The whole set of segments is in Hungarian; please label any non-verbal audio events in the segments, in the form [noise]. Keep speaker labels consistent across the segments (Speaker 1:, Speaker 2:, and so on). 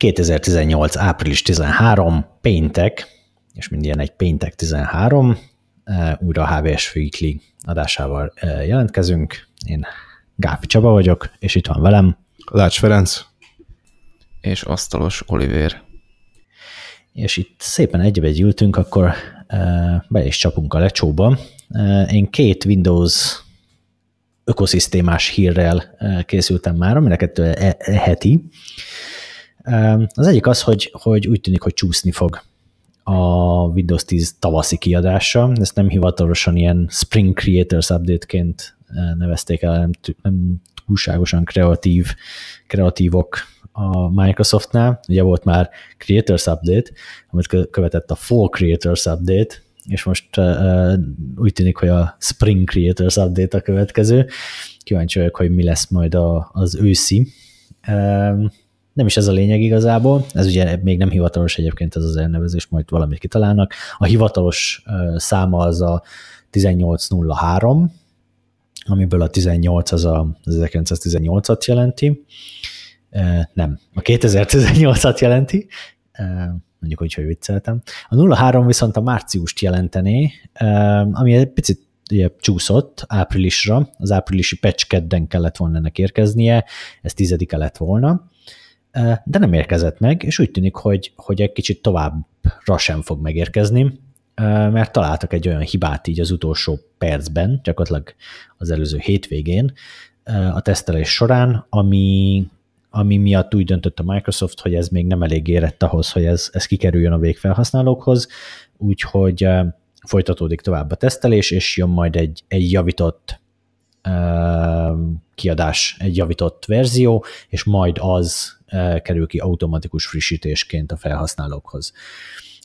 Speaker 1: 2018. április 13, péntek, és mindjárt egy péntek 13, újra a HVS Weekly adásával jelentkezünk. Én Gáfi Csaba vagyok, és itt van velem.
Speaker 2: Lács Ferenc.
Speaker 3: És Asztalos Oliver.
Speaker 1: És itt szépen egybe ültünk, akkor be is csapunk a lecsóba. Én két Windows ökoszisztémás hírrel készültem már, aminek kettő e, e, heti. Az egyik az, hogy, hogy úgy tűnik, hogy csúszni fog a Windows 10 tavaszi kiadása. Ezt nem hivatalosan ilyen Spring Creators Update-ként nevezték el, nem, nem túlságosan kreatív, kreatívok a Microsoftnál. Ugye volt már Creators Update, amit követett a Fall Creators Update, és most uh, úgy tűnik, hogy a Spring Creators Update a következő. Kíváncsi vagyok, hogy mi lesz majd a, az őszi. Uh, nem is ez a lényeg igazából, ez ugye még nem hivatalos egyébként ez az elnevezés, majd valamit kitalálnak. A hivatalos száma az a 1803, amiből a 18 az a 1918-at jelenti. Nem, a 2018-at jelenti, mondjuk úgy, hogy vicceltem. A 03 viszont a márciust jelentené, ami egy picit ugye csúszott áprilisra, az áprilisi patch kedden kellett volna ennek érkeznie, ez tizedike lett volna, de nem érkezett meg, és úgy tűnik, hogy, hogy egy kicsit továbbra sem fog megérkezni, mert találtak egy olyan hibát így az utolsó percben, gyakorlatilag az előző hétvégén a tesztelés során, ami ami miatt úgy döntött a Microsoft, hogy ez még nem elég érett ahhoz, hogy ez, ez kikerüljön a végfelhasználókhoz, úgyhogy folytatódik tovább a tesztelés, és jön majd egy, egy javított kiadás, egy javított verzió, és majd az uh, kerül ki automatikus frissítésként a felhasználókhoz.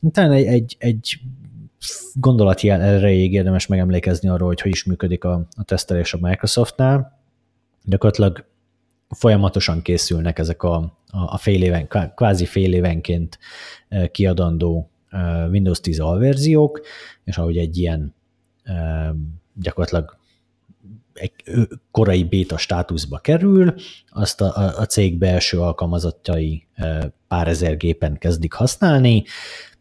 Speaker 1: Utána egy, egy, egy gondolati erejéig érdemes megemlékezni arról, hogy hogy is működik a, a tesztelés a Microsoftnál. Gyakorlatilag folyamatosan készülnek ezek a, a, a fél éven, kvázi fél évenként kiadandó Windows 10 alverziók, és ahogy egy ilyen gyakorlatilag egy korai béta státuszba kerül, azt a, a cég belső alkalmazottjai pár ezer gépen kezdik használni,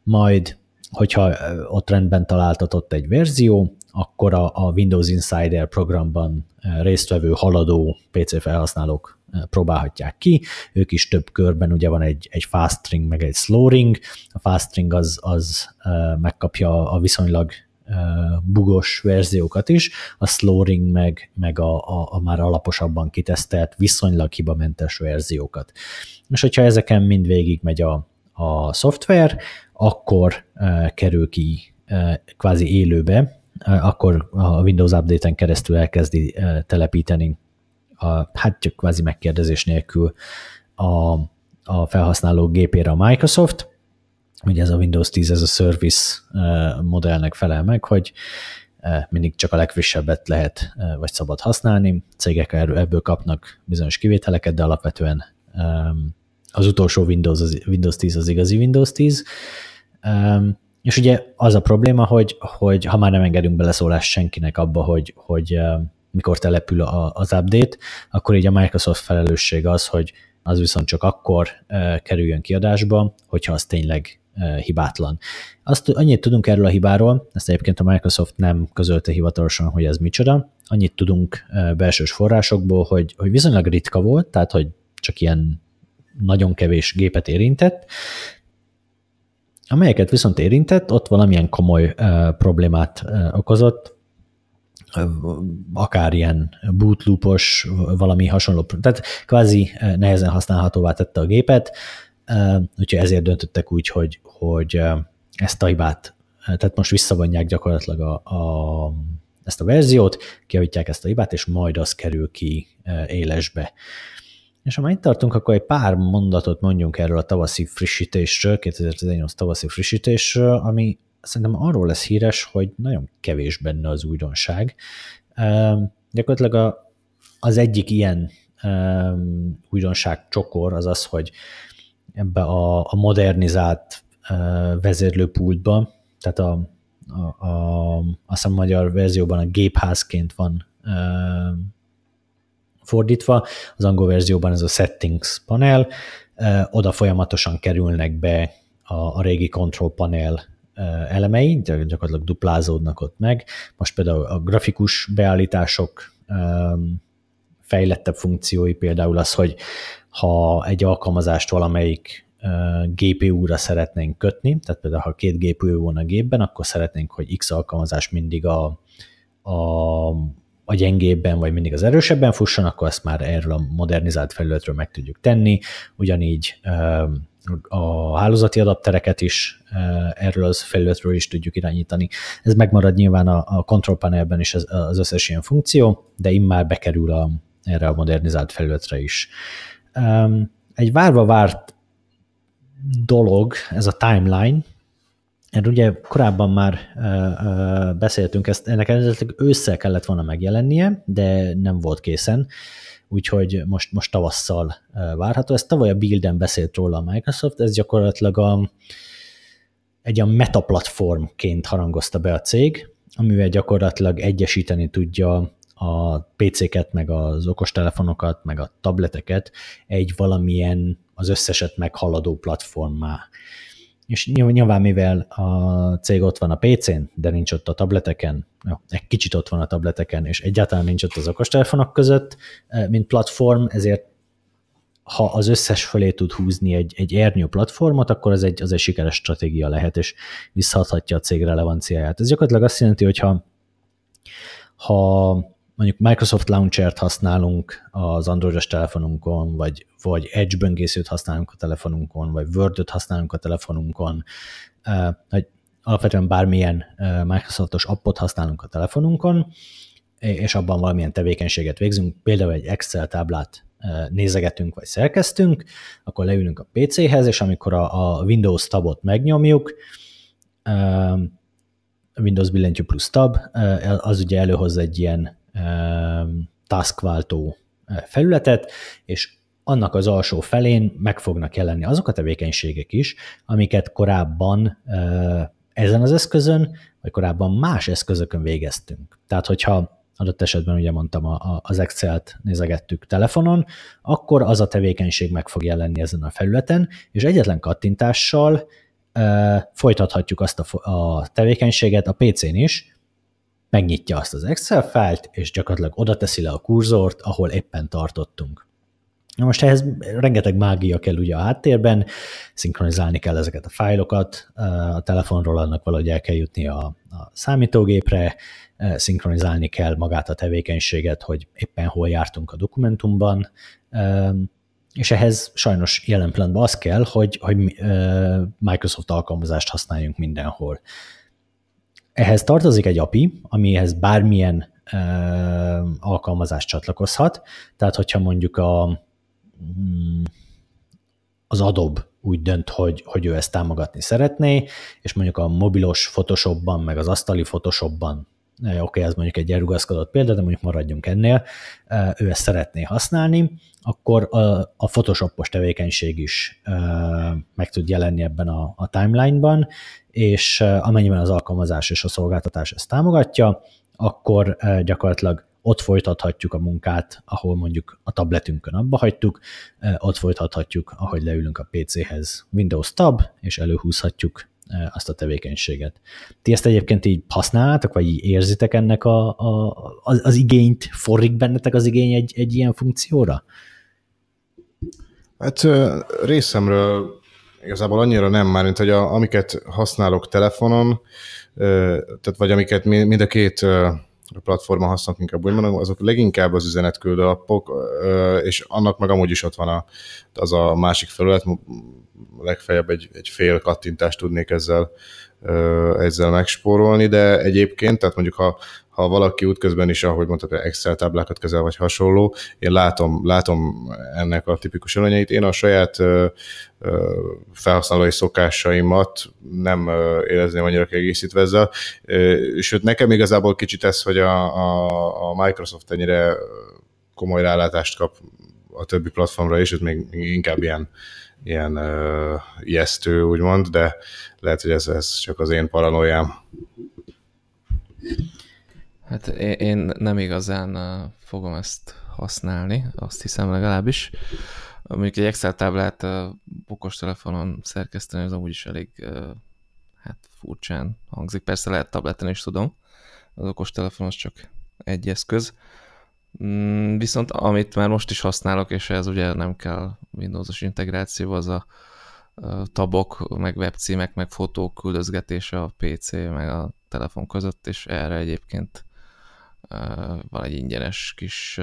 Speaker 1: majd, hogyha ott rendben találtatott egy verzió, akkor a, a Windows Insider programban résztvevő haladó PC felhasználók próbálhatják ki. Ők is több körben, ugye van egy, egy fast ring, meg egy slow ring. A fast ring az, az megkapja a viszonylag bugos verziókat is, a slow ring meg, meg a, a, a már alaposabban kitesztelt, viszonylag hibamentes verziókat. És hogyha ezeken mind végig megy a, a szoftver, akkor kerül ki kvázi élőbe, akkor a Windows Update-en keresztül elkezdi telepíteni a, hát csak kvázi megkérdezés nélkül a, a felhasználó gépére a Microsoft, ugye ez a Windows 10 ez a service modellnek felel meg, hogy mindig csak a legfrissebbet lehet vagy szabad használni. Cégek ebből kapnak bizonyos kivételeket, de alapvetően az utolsó Windows, az, Windows 10 az igazi Windows 10. És ugye az a probléma, hogy, hogy ha már nem engedünk beleszólást senkinek abba, hogy, hogy mikor települ az update, akkor így a Microsoft felelősség az, hogy az viszont csak akkor kerüljön kiadásba, hogyha az tényleg hibátlan. Azt annyit tudunk erről a hibáról, ezt egyébként a Microsoft nem közölte hivatalosan, hogy ez micsoda, annyit tudunk belsős forrásokból, hogy, hogy viszonylag ritka volt, tehát hogy csak ilyen nagyon kevés gépet érintett, amelyeket viszont érintett, ott valamilyen komoly uh, problémát uh, okozott, akár ilyen bootloopos, valami hasonló, tehát kvázi eh, nehezen használhatóvá tette a gépet, úgyhogy ezért döntöttek úgy, hogy, hogy ezt a hibát, tehát most visszavonják gyakorlatilag a, a, ezt a verziót, kiavítják ezt a hibát, és majd az kerül ki élesbe. És ha már itt tartunk, akkor egy pár mondatot mondjunk erről a tavaszi frissítésről, 2018 tavaszi frissítésről, ami szerintem arról lesz híres, hogy nagyon kevés benne az újdonság. Gyakorlatilag a, az egyik ilyen újdonság csokor az az, hogy ebbe a, a modernizált vezérlőpultba, tehát a, a, a, azt hiszem magyar verzióban a gépházként van fordítva, az angol verzióban ez a settings panel, oda folyamatosan kerülnek be a, a régi control panel elemei, gyakorlatilag duplázódnak ott meg. Most például a grafikus beállítások fejlettebb funkciói, például az, hogy ha egy alkalmazást valamelyik GPU-ra szeretnénk kötni, tehát például ha két GPU van a gépben, akkor szeretnénk, hogy X alkalmazás mindig a, a, a gyengébben, vagy mindig az erősebben fusson, akkor ezt már erről a modernizált felületről meg tudjuk tenni. Ugyanígy a hálózati adaptereket is erről az felületről is tudjuk irányítani. Ez megmarad nyilván a, a control panelben is az, az összes ilyen funkció, de immár bekerül a, erre a modernizált felületre is. Egy várva várt dolog, ez a timeline, Erről ugye korábban már beszéltünk, ezt, ennek eredetileg ősszel kellett volna megjelennie, de nem volt készen, úgyhogy most, most tavasszal várható. Ezt tavaly a Builden beszélt róla a Microsoft, ez gyakorlatilag a, egy a metaplatformként harangozta be a cég, amivel gyakorlatilag egyesíteni tudja a PC-ket, meg az okostelefonokat, meg a tableteket egy valamilyen az összeset meghaladó platformá. És nyilván, mivel a cég ott van a PC-n, de nincs ott a tableteken, jó, egy kicsit ott van a tableteken, és egyáltalán nincs ott az okostelefonok között, mint platform, ezért ha az összes fölé tud húzni egy, egy ernyő platformot, akkor ez egy, az egy sikeres stratégia lehet, és visszaadhatja a cég relevanciáját. Ez gyakorlatilag azt jelenti, hogy ha, ha mondjuk Microsoft Launcher-t használunk az androidos telefonunkon, vagy, vagy Edge böngészőt használunk a telefonunkon, vagy Word-öt használunk a telefonunkon, vagy alapvetően bármilyen Microsoftos appot használunk a telefonunkon, és abban valamilyen tevékenységet végzünk, például egy Excel táblát nézegetünk vagy szerkesztünk, akkor leülünk a PC-hez, és amikor a Windows tabot megnyomjuk, Windows billentyű plusz tab, az ugye előhoz egy ilyen taskváltó felületet, és annak az alsó felén meg fognak jelenni azok a tevékenységek is, amiket korábban ezen az eszközön, vagy korábban más eszközökön végeztünk. Tehát, hogyha adott esetben ugye mondtam, a, az Excel-t nézegettük telefonon, akkor az a tevékenység meg fog jelenni ezen a felületen, és egyetlen kattintással e, folytathatjuk azt a, a tevékenységet a PC-n is, megnyitja azt az Excel fájlt, és gyakorlatilag oda teszi le a kurzort, ahol éppen tartottunk. Na most ehhez rengeteg mágia kell ugye a háttérben, szinkronizálni kell ezeket a fájlokat, a telefonról annak valahogy el kell jutni a, a számítógépre, szinkronizálni kell magát a tevékenységet, hogy éppen hol jártunk a dokumentumban, és ehhez sajnos jelen pillanatban az kell, hogy, hogy Microsoft alkalmazást használjunk mindenhol. Ehhez tartozik egy API, amihez bármilyen ö, alkalmazás csatlakozhat, tehát hogyha mondjuk a, mm, az Adobe úgy dönt, hogy, hogy ő ezt támogatni szeretné, és mondjuk a mobilos Photoshopban, meg az asztali Photoshopban, oké, okay, ez mondjuk egy elrugaszkodott példa, de mondjuk maradjunk ennél, ő ezt szeretné használni, akkor a, a Photoshopos tevékenység is meg tud jelenni ebben a, a timeline-ban, és amennyiben az alkalmazás és a szolgáltatás ezt támogatja, akkor gyakorlatilag ott folytathatjuk a munkát, ahol mondjuk a tabletünkön abba hagytuk, ott folytathatjuk, ahogy leülünk a PC-hez Windows Tab, és előhúzhatjuk azt a tevékenységet. Ti ezt egyébként így használnátok, vagy így érzitek ennek a, a, az, az igényt, forrik bennetek az igény egy, egy ilyen funkcióra?
Speaker 2: Hát részemről igazából annyira nem már, mint hogy a, amiket használok telefonon, tehát vagy amiket mind a két platformon használok, inkább úgy mondom, azok leginkább az üzenetküldő appok, és annak meg amúgy is ott van a, az a másik felület, legfeljebb egy, egy fél kattintást tudnék ezzel, ezzel megspórolni, de egyébként, tehát mondjuk ha, ha valaki útközben is, ahogy mondtad, Excel táblákat kezel, vagy hasonló, én látom, látom ennek a tipikus előnyeit. Én a saját felhasználói szokásaimat nem érezném annyira kiegészítve ezzel. Sőt, nekem igazából kicsit ez, hogy a, a, a Microsoft ennyire komoly rálátást kap a többi platformra is, ez még inkább ilyen, ilyen uh, ijesztő, úgymond, de lehet, hogy ez, ez csak az én paranoiám.
Speaker 3: Hát én nem igazán fogom ezt használni, azt hiszem legalábbis. Mondjuk egy Excel táblát okostelefonon szerkeszteni, az amúgy is elég hát furcsán hangzik. Persze lehet tableten is tudom, az okostelefon az csak egy eszköz. Mm, viszont amit már most is használok, és ez ugye nem kell Windows-os integráció, az a tabok, meg webcímek, meg fotók küldözgetése a PC, meg a telefon között, és erre egyébként van egy ingyenes kis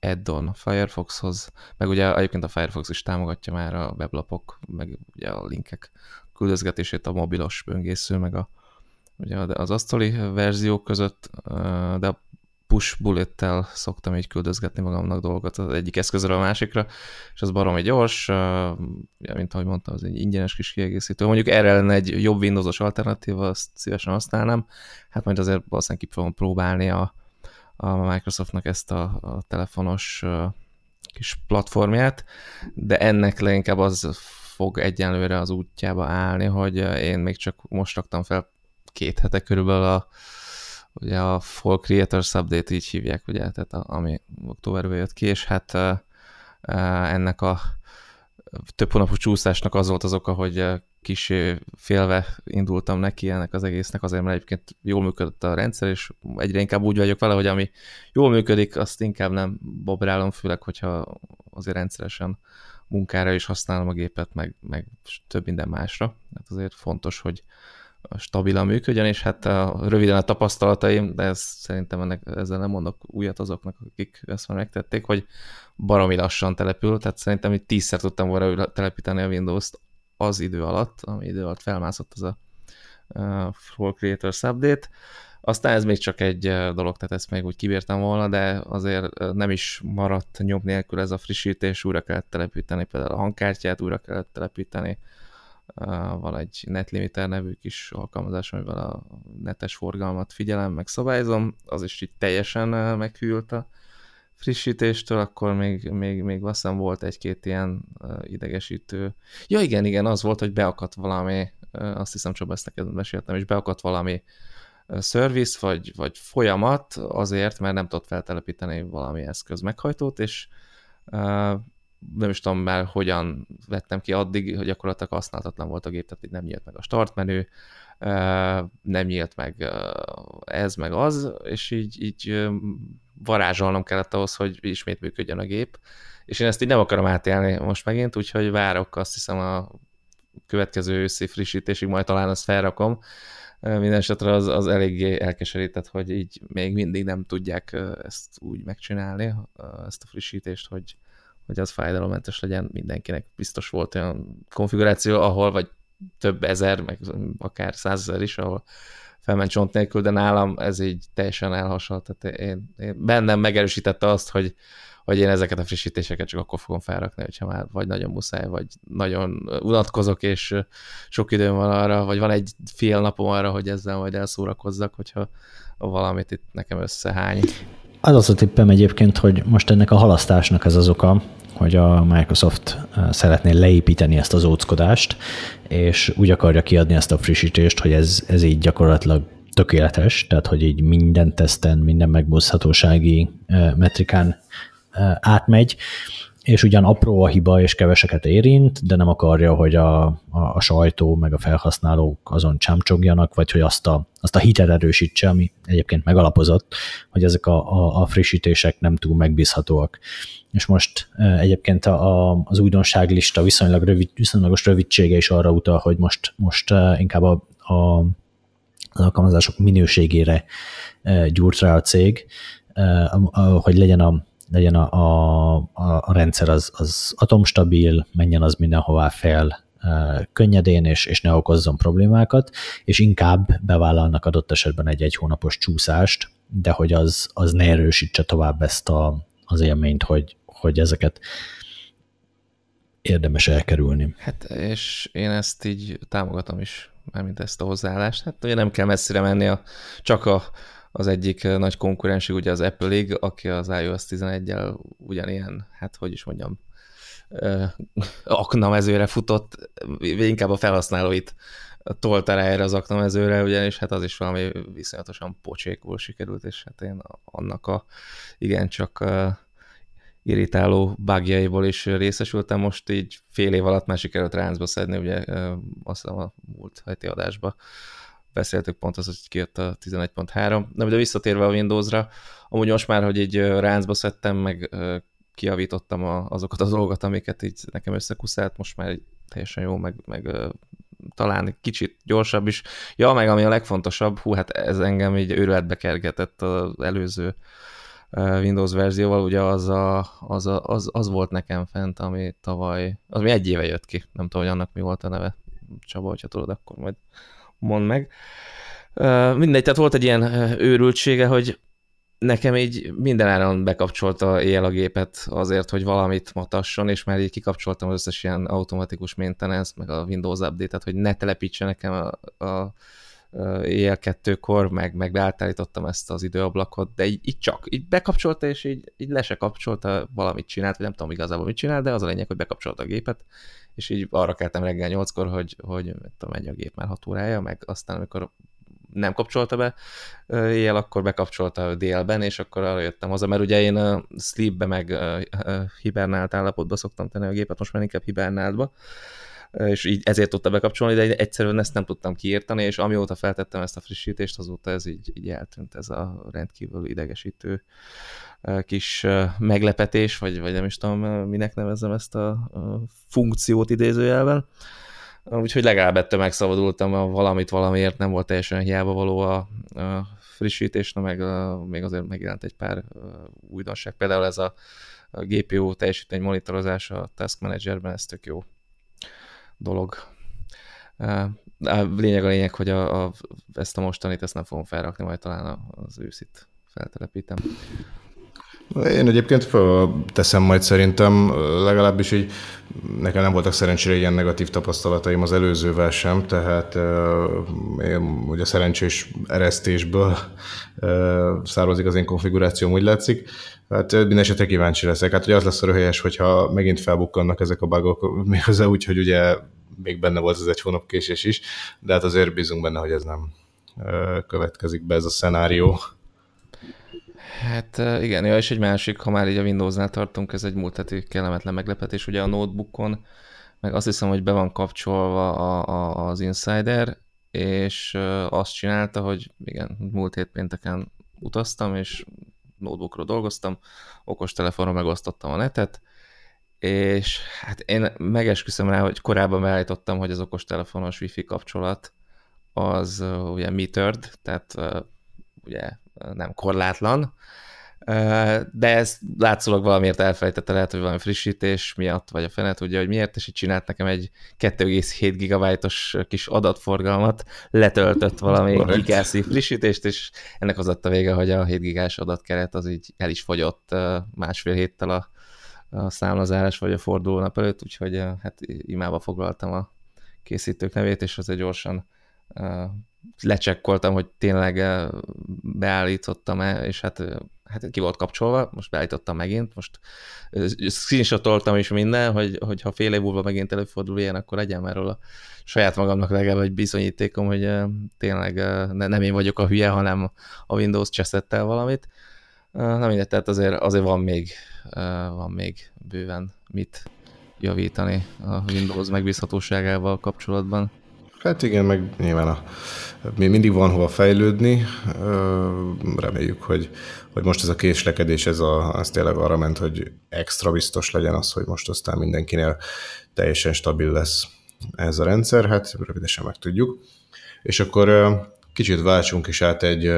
Speaker 3: add-on a Firefoxhoz, meg ugye egyébként a Firefox is támogatja már a weblapok, meg ugye a linkek küldözgetését a mobilos böngésző, meg a, ugye az asztali verziók között, de a push bullettel szoktam így küldözgetni magamnak dolgokat az egyik eszközről a másikra, és az baromi gyors, mint ahogy mondtam, az egy ingyenes kis kiegészítő. Mondjuk erre lenne egy jobb Windows-os alternatíva, azt szívesen használnám, hát majd azért valószínűleg ki fogom próbálni a, a Microsoftnak ezt a, a telefonos kis platformját, de ennek leginkább az fog egyenlőre az útjába állni, hogy én még csak most raktam fel két hete körülbelül a, ugye a Fall Creators Update így hívják, ugye, tehát a, ami októberben jött ki, és hát ennek a több hónapos csúszásnak az volt az oka, hogy kis félve indultam neki ennek az egésznek, azért mert egyébként jól működött a rendszer, és egyre inkább úgy vagyok vele, hogy ami jól működik, azt inkább nem bobrálom, főleg, hogyha azért rendszeresen munkára is használom a gépet, meg, meg több minden másra. Hát azért fontos, hogy stabilan működjön, és hát a, röviden a tapasztalataim, de ez, szerintem ennek, ezzel nem mondok újat azoknak, akik ezt már megtették, hogy baromi lassan települ, tehát szerintem itt tízszer tudtam volna telepíteni a Windows-t az idő alatt, ami idő alatt felmászott az a uh, Full Creators Update. Aztán ez még csak egy dolog, tehát ezt még úgy kibírtam volna, de azért nem is maradt nyom nélkül ez a frissítés, újra kellett telepíteni például a hangkártyát, újra kellett telepíteni van egy NetLimiter nevű kis alkalmazás, amivel a netes forgalmat figyelem, meg szabályzom, az is így teljesen meghűlt a frissítéstől, akkor még, még, még azt hiszem volt egy-két ilyen idegesítő. Ja igen, igen, az volt, hogy beakadt valami, azt hiszem csak ezt neked meséltem, és beakadt valami service, vagy, vagy folyamat azért, mert nem tudott feltelepíteni valami eszköz meghajtót, és nem is tudom már hogyan vettem ki addig, hogy gyakorlatilag használhatatlan volt a gép, tehát nem nyílt meg a start menü, nem nyílt meg ez, meg az, és így, így varázsolnom kellett ahhoz, hogy ismét működjön a gép, és én ezt így nem akarom átélni most megint, úgyhogy várok azt hiszem a következő őszi frissítésig, majd talán azt felrakom. Mindenesetre az, az eléggé elkeserített, hogy így még mindig nem tudják ezt úgy megcsinálni, ezt a frissítést, hogy, hogy az fájdalommentes legyen mindenkinek. Biztos volt olyan konfiguráció, ahol vagy több ezer, meg akár százezer is, ahol felment csont nélkül, de nálam ez így teljesen elhasonlt. Tehát én, én bennem megerősítette azt, hogy, hogy én ezeket a frissítéseket csak akkor fogom felrakni, hogyha már vagy nagyon muszáj, vagy nagyon unatkozok, és sok időm van arra, vagy van egy fél napom arra, hogy ezzel majd elszórakozzak, hogyha valamit itt nekem összehány.
Speaker 1: Az az a tippem egyébként, hogy most ennek a halasztásnak ez az oka, hogy a Microsoft szeretné leépíteni ezt az óckodást, és úgy akarja kiadni ezt a frissítést, hogy ez, ez így gyakorlatilag tökéletes, tehát hogy így minden teszten, minden megbízhatósági metrikán átmegy, és ugyan apró a hiba, és keveseket érint, de nem akarja, hogy a, a, a sajtó meg a felhasználók azon csámcsogjanak, vagy hogy azt a, azt a hitet erősítse, ami egyébként megalapozott, hogy ezek a, a, a frissítések nem túl megbízhatóak. És most egyébként a, a, az újdonságlista viszonylag rövid, viszonylagos rövidsége is arra utal, hogy most, most inkább a, a, az alkalmazások minőségére gyúrt rá a cég, hogy legyen a legyen a, a, a rendszer az, az atomstabil, menjen az mindenhová fel könnyedén, és, és ne okozzon problémákat, és inkább bevállalnak adott esetben egy egy hónapos csúszást, de hogy az, az ne erősítse tovább ezt a, az élményt, hogy, hogy ezeket érdemes elkerülni.
Speaker 3: Hát és én ezt így támogatom is, mármint ezt a hozzáállást. Hát ugye nem kell messzire menni, a, csak a az egyik nagy konkurensig ugye az Apple-ig, aki az iOS 11-el ugyanilyen, hát hogy is mondjam, [laughs] aknamezőre futott, inkább a felhasználóit tolta rá erre az aknamezőre, ugyanis hát az is valami viszonyatosan pocsékul sikerült, és hát én annak a igencsak irritáló bugjaiból is részesültem, most így fél év alatt már sikerült ráncba szedni, ugye azt hiszem a múlt heti adásba beszéltük pont az, hogy kijött a 11.3. Na, de visszatérve a Windowsra, amúgy most már, hogy így ráncba szedtem, meg kiavítottam azokat a dolgokat, amiket így nekem összekuszált, most már teljesen jó, meg, meg talán egy kicsit gyorsabb is. Ja, meg ami a legfontosabb, hú, hát ez engem így őrületbe kergetett az előző Windows verzióval, ugye az, a, az, a, az, az volt nekem fent, ami tavaly, az mi egy éve jött ki, nem tudom, hogy annak mi volt a neve. Csaba, hogyha tudod, akkor majd mondd meg. Mindegy, tehát volt egy ilyen őrültsége, hogy nekem így mindenáron bekapcsolta éjjel a gépet azért, hogy valamit matasson, és már így kikapcsoltam az összes ilyen automatikus maintenance, meg a Windows Update-et, hogy ne telepítse nekem a, a éjjel kettőkor, meg, meg beállítottam ezt az időablakot, de így, így csak, így bekapcsolta, és így, így le se kapcsolta, valamit csinált, vagy nem tudom igazából mit csinál, de az a lényeg, hogy bekapcsolta a gépet, és így arra keltem reggel nyolckor, hogy, hogy tudom, megy a gép már hat órája, meg aztán amikor nem kapcsolta be éjjel, akkor bekapcsolta délben, és akkor arra jöttem haza, mert ugye én a sleepbe meg hibernált állapotba szoktam tenni a gépet, most már inkább hibernáltba, és így ezért tudta bekapcsolni, de egyszerűen ezt nem tudtam kiírtani, és amióta feltettem ezt a frissítést, azóta ez így, így eltűnt, ez a rendkívül idegesítő kis meglepetés, vagy, vagy nem is tudom, minek nevezem ezt a funkciót idézőjelben. Úgyhogy legalább ettől megszabadultam, valamit valamiért nem volt teljesen hiába való a, a frissítés, na meg a, még azért megjelent egy pár újdonság. Például ez a, a GPU teljesítmény monitorozása a Task Managerben, ez tök jó dolog. A lényeg a lényeg, hogy a, a, ezt a mostanit ezt nem fogom felrakni, majd talán az őszit feltelepítem.
Speaker 2: Én egyébként teszem majd szerintem, legalábbis így nekem nem voltak szerencsére ilyen negatív tapasztalataim az előzővel sem, tehát én ugye szerencsés eresztésből származik az én konfigurációm, úgy látszik. Hát minden esetre kíváncsi leszek. Hát ugye az lesz a röhelyes, hogyha megint felbukkannak ezek a bugok, [laughs] méghozzá úgy, hogy ugye még benne volt az egy hónap késés is, de hát azért bízunk benne, hogy ez nem következik be ez a szenárió.
Speaker 3: Hát igen, ja, és egy másik, ha már így a Windowsnál tartunk, ez egy múlt heti kellemetlen meglepetés, ugye a notebookon, meg azt hiszem, hogy be van kapcsolva a, a, az Insider, és azt csinálta, hogy igen, múlt hét pénteken utaztam, és notebookról dolgoztam, okostelefonról megosztottam a netet, és hát én megesküszöm rá, hogy korábban beállítottam, hogy az okostelefonos wifi kapcsolat az ugye metered, tehát ugye nem korlátlan, de ez látszólag valamiért elfelejtette, lehet, hogy valami frissítés miatt, vagy a fene tudja, hogy miért, és így csinált nekem egy 2,7 gigabájtos kis adatforgalmat, letöltött valami gigászi frissítést, és ennek az adta vége, hogy a 7 gigás adatkeret az így el is fogyott másfél héttel a, a számlazárás vagy a fordulónap előtt, úgyhogy hát imába foglaltam a készítők nevét, és azért gyorsan lecsekkoltam, hogy tényleg beállítottam-e, és hát, hát ki volt kapcsolva, most beállítottam megint, most screenshotoltam is minden, hogy, hogy ha fél év múlva megint előfordul ilyen, akkor legyen már róla saját magamnak legalább egy bizonyítékom, hogy tényleg nem én vagyok a hülye, hanem a Windows cseszettel valamit. Na mindegy, tehát azért, azért van még, van még bőven mit javítani a Windows megbízhatóságával kapcsolatban.
Speaker 2: Hát igen, meg nyilván a, mindig van hova fejlődni. Reméljük, hogy, hogy most ez a késlekedés, ez, a, az tényleg arra ment, hogy extra biztos legyen az, hogy most aztán mindenkinél teljesen stabil lesz ez a rendszer. Hát rövidesen meg tudjuk. És akkor kicsit váltsunk is át egy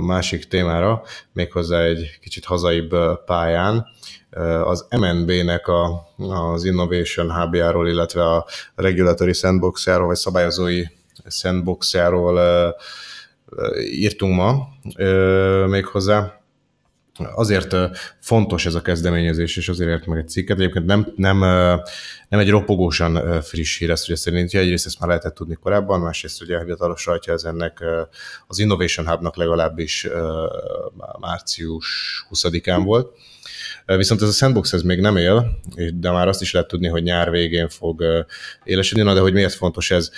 Speaker 2: másik témára, méghozzá egy kicsit hazaibb pályán. Az MNB-nek a, az Innovation Hub-járól, illetve a Regulatory Sandbox-járól, vagy szabályozói Sandbox-járól írtunk ma méghozzá azért fontos ez a kezdeményezés, és azért ért meg egy cikket. Egyébként nem, nem, nem egy ropogósan friss hír, ezt ugye szerintje. Egyrészt ezt már lehetett tudni korábban, másrészt ugye a hivatalos sajtja ez ennek az Innovation Hubnak legalábbis március 20-án volt. Viszont ez a sandbox ez még nem él, de már azt is lehet tudni, hogy nyár végén fog élesedni. Na, de hogy miért fontos ez?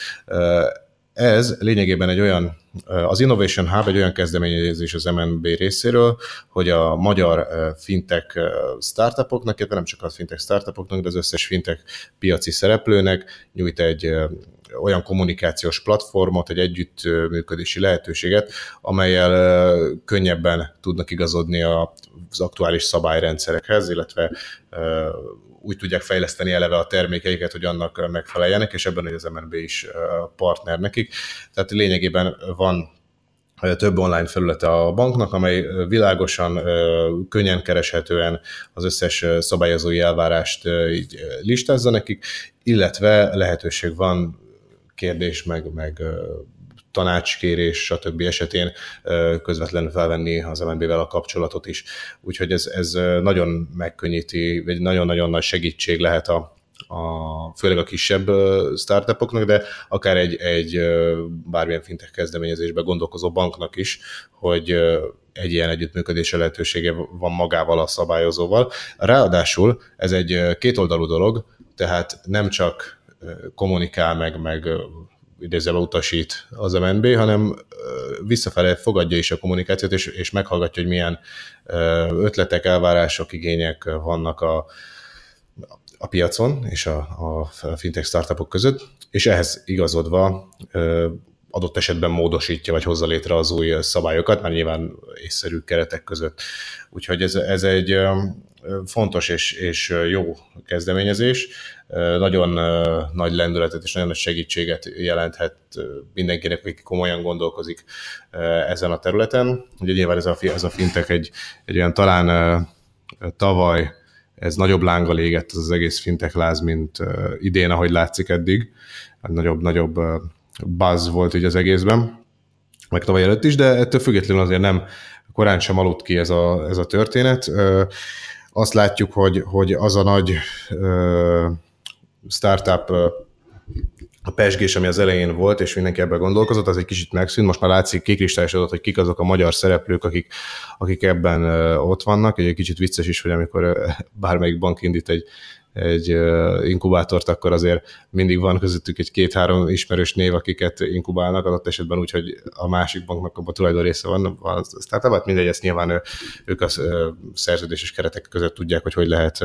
Speaker 2: Ez lényegében egy olyan az Innovation Hub egy olyan kezdeményezés az MNB részéről, hogy a magyar fintech startupoknak, illetve nem csak a fintech startupoknak, de az összes fintech piaci szereplőnek nyújt egy olyan kommunikációs platformot, egy együttműködési lehetőséget, amelyel könnyebben tudnak igazodni az aktuális szabályrendszerekhez, illetve úgy tudják fejleszteni eleve a termékeiket, hogy annak megfeleljenek, és ebben az MNB is partner nekik. Tehát lényegében van több online felülete a banknak, amely világosan, könnyen kereshetően az összes szabályozói elvárást így listázza nekik, illetve lehetőség van kérdés, meg, meg tanácskérés, stb. esetén közvetlenül felvenni az MNB-vel a kapcsolatot is. Úgyhogy ez, ez nagyon megkönnyíti, vagy nagyon-nagyon nagy segítség lehet a, a, főleg a kisebb startupoknak, de akár egy, egy bármilyen fintech kezdeményezésbe gondolkozó banknak is, hogy egy ilyen együttműködése lehetősége van magával a szabályozóval. Ráadásul ez egy kétoldalú dolog, tehát nem csak kommunikál meg, meg idézőben utasít az MNB, hanem visszafele fogadja is a kommunikációt, és, és meghallgatja, hogy milyen ötletek, elvárások, igények vannak a, a piacon és a, a fintech startupok között, és ehhez igazodva adott esetben módosítja, vagy hozza létre az új szabályokat, már nyilván észszerű keretek között. Úgyhogy ez, ez egy fontos és, és jó kezdeményezés, nagyon nagy lendületet és nagyon nagy segítséget jelenthet mindenkinek, aki komolyan gondolkozik ezen a területen. Ugye nyilván ez a, ez a fintek egy, egy olyan talán tavaly ez nagyobb lángal égett az, az egész fintek láz, mint idén, ahogy látszik eddig. Nagyobb, nagyobb buzz volt így az egészben, meg tavaly előtt is, de ettől függetlenül azért nem korán sem aludt ki ez a, ez a történet. Azt látjuk, hogy, hogy az a nagy startup a pesgés, ami az elején volt, és mindenki ebben gondolkozott, az egy kicsit megszűnt. Most már látszik kikristályosodott, hogy kik azok a magyar szereplők, akik, akik ebben ott vannak. Egy kicsit vicces is, hogy amikor bármelyik bank indít egy egy inkubátort, akkor azért mindig van közöttük egy két-három ismerős név, akiket inkubálnak, adott esetben úgy, hogy a másik banknak abban tulajdon része van, a startup, hát mindegy, ezt nyilván ők a szerződéses keretek között tudják, hogy hogy lehet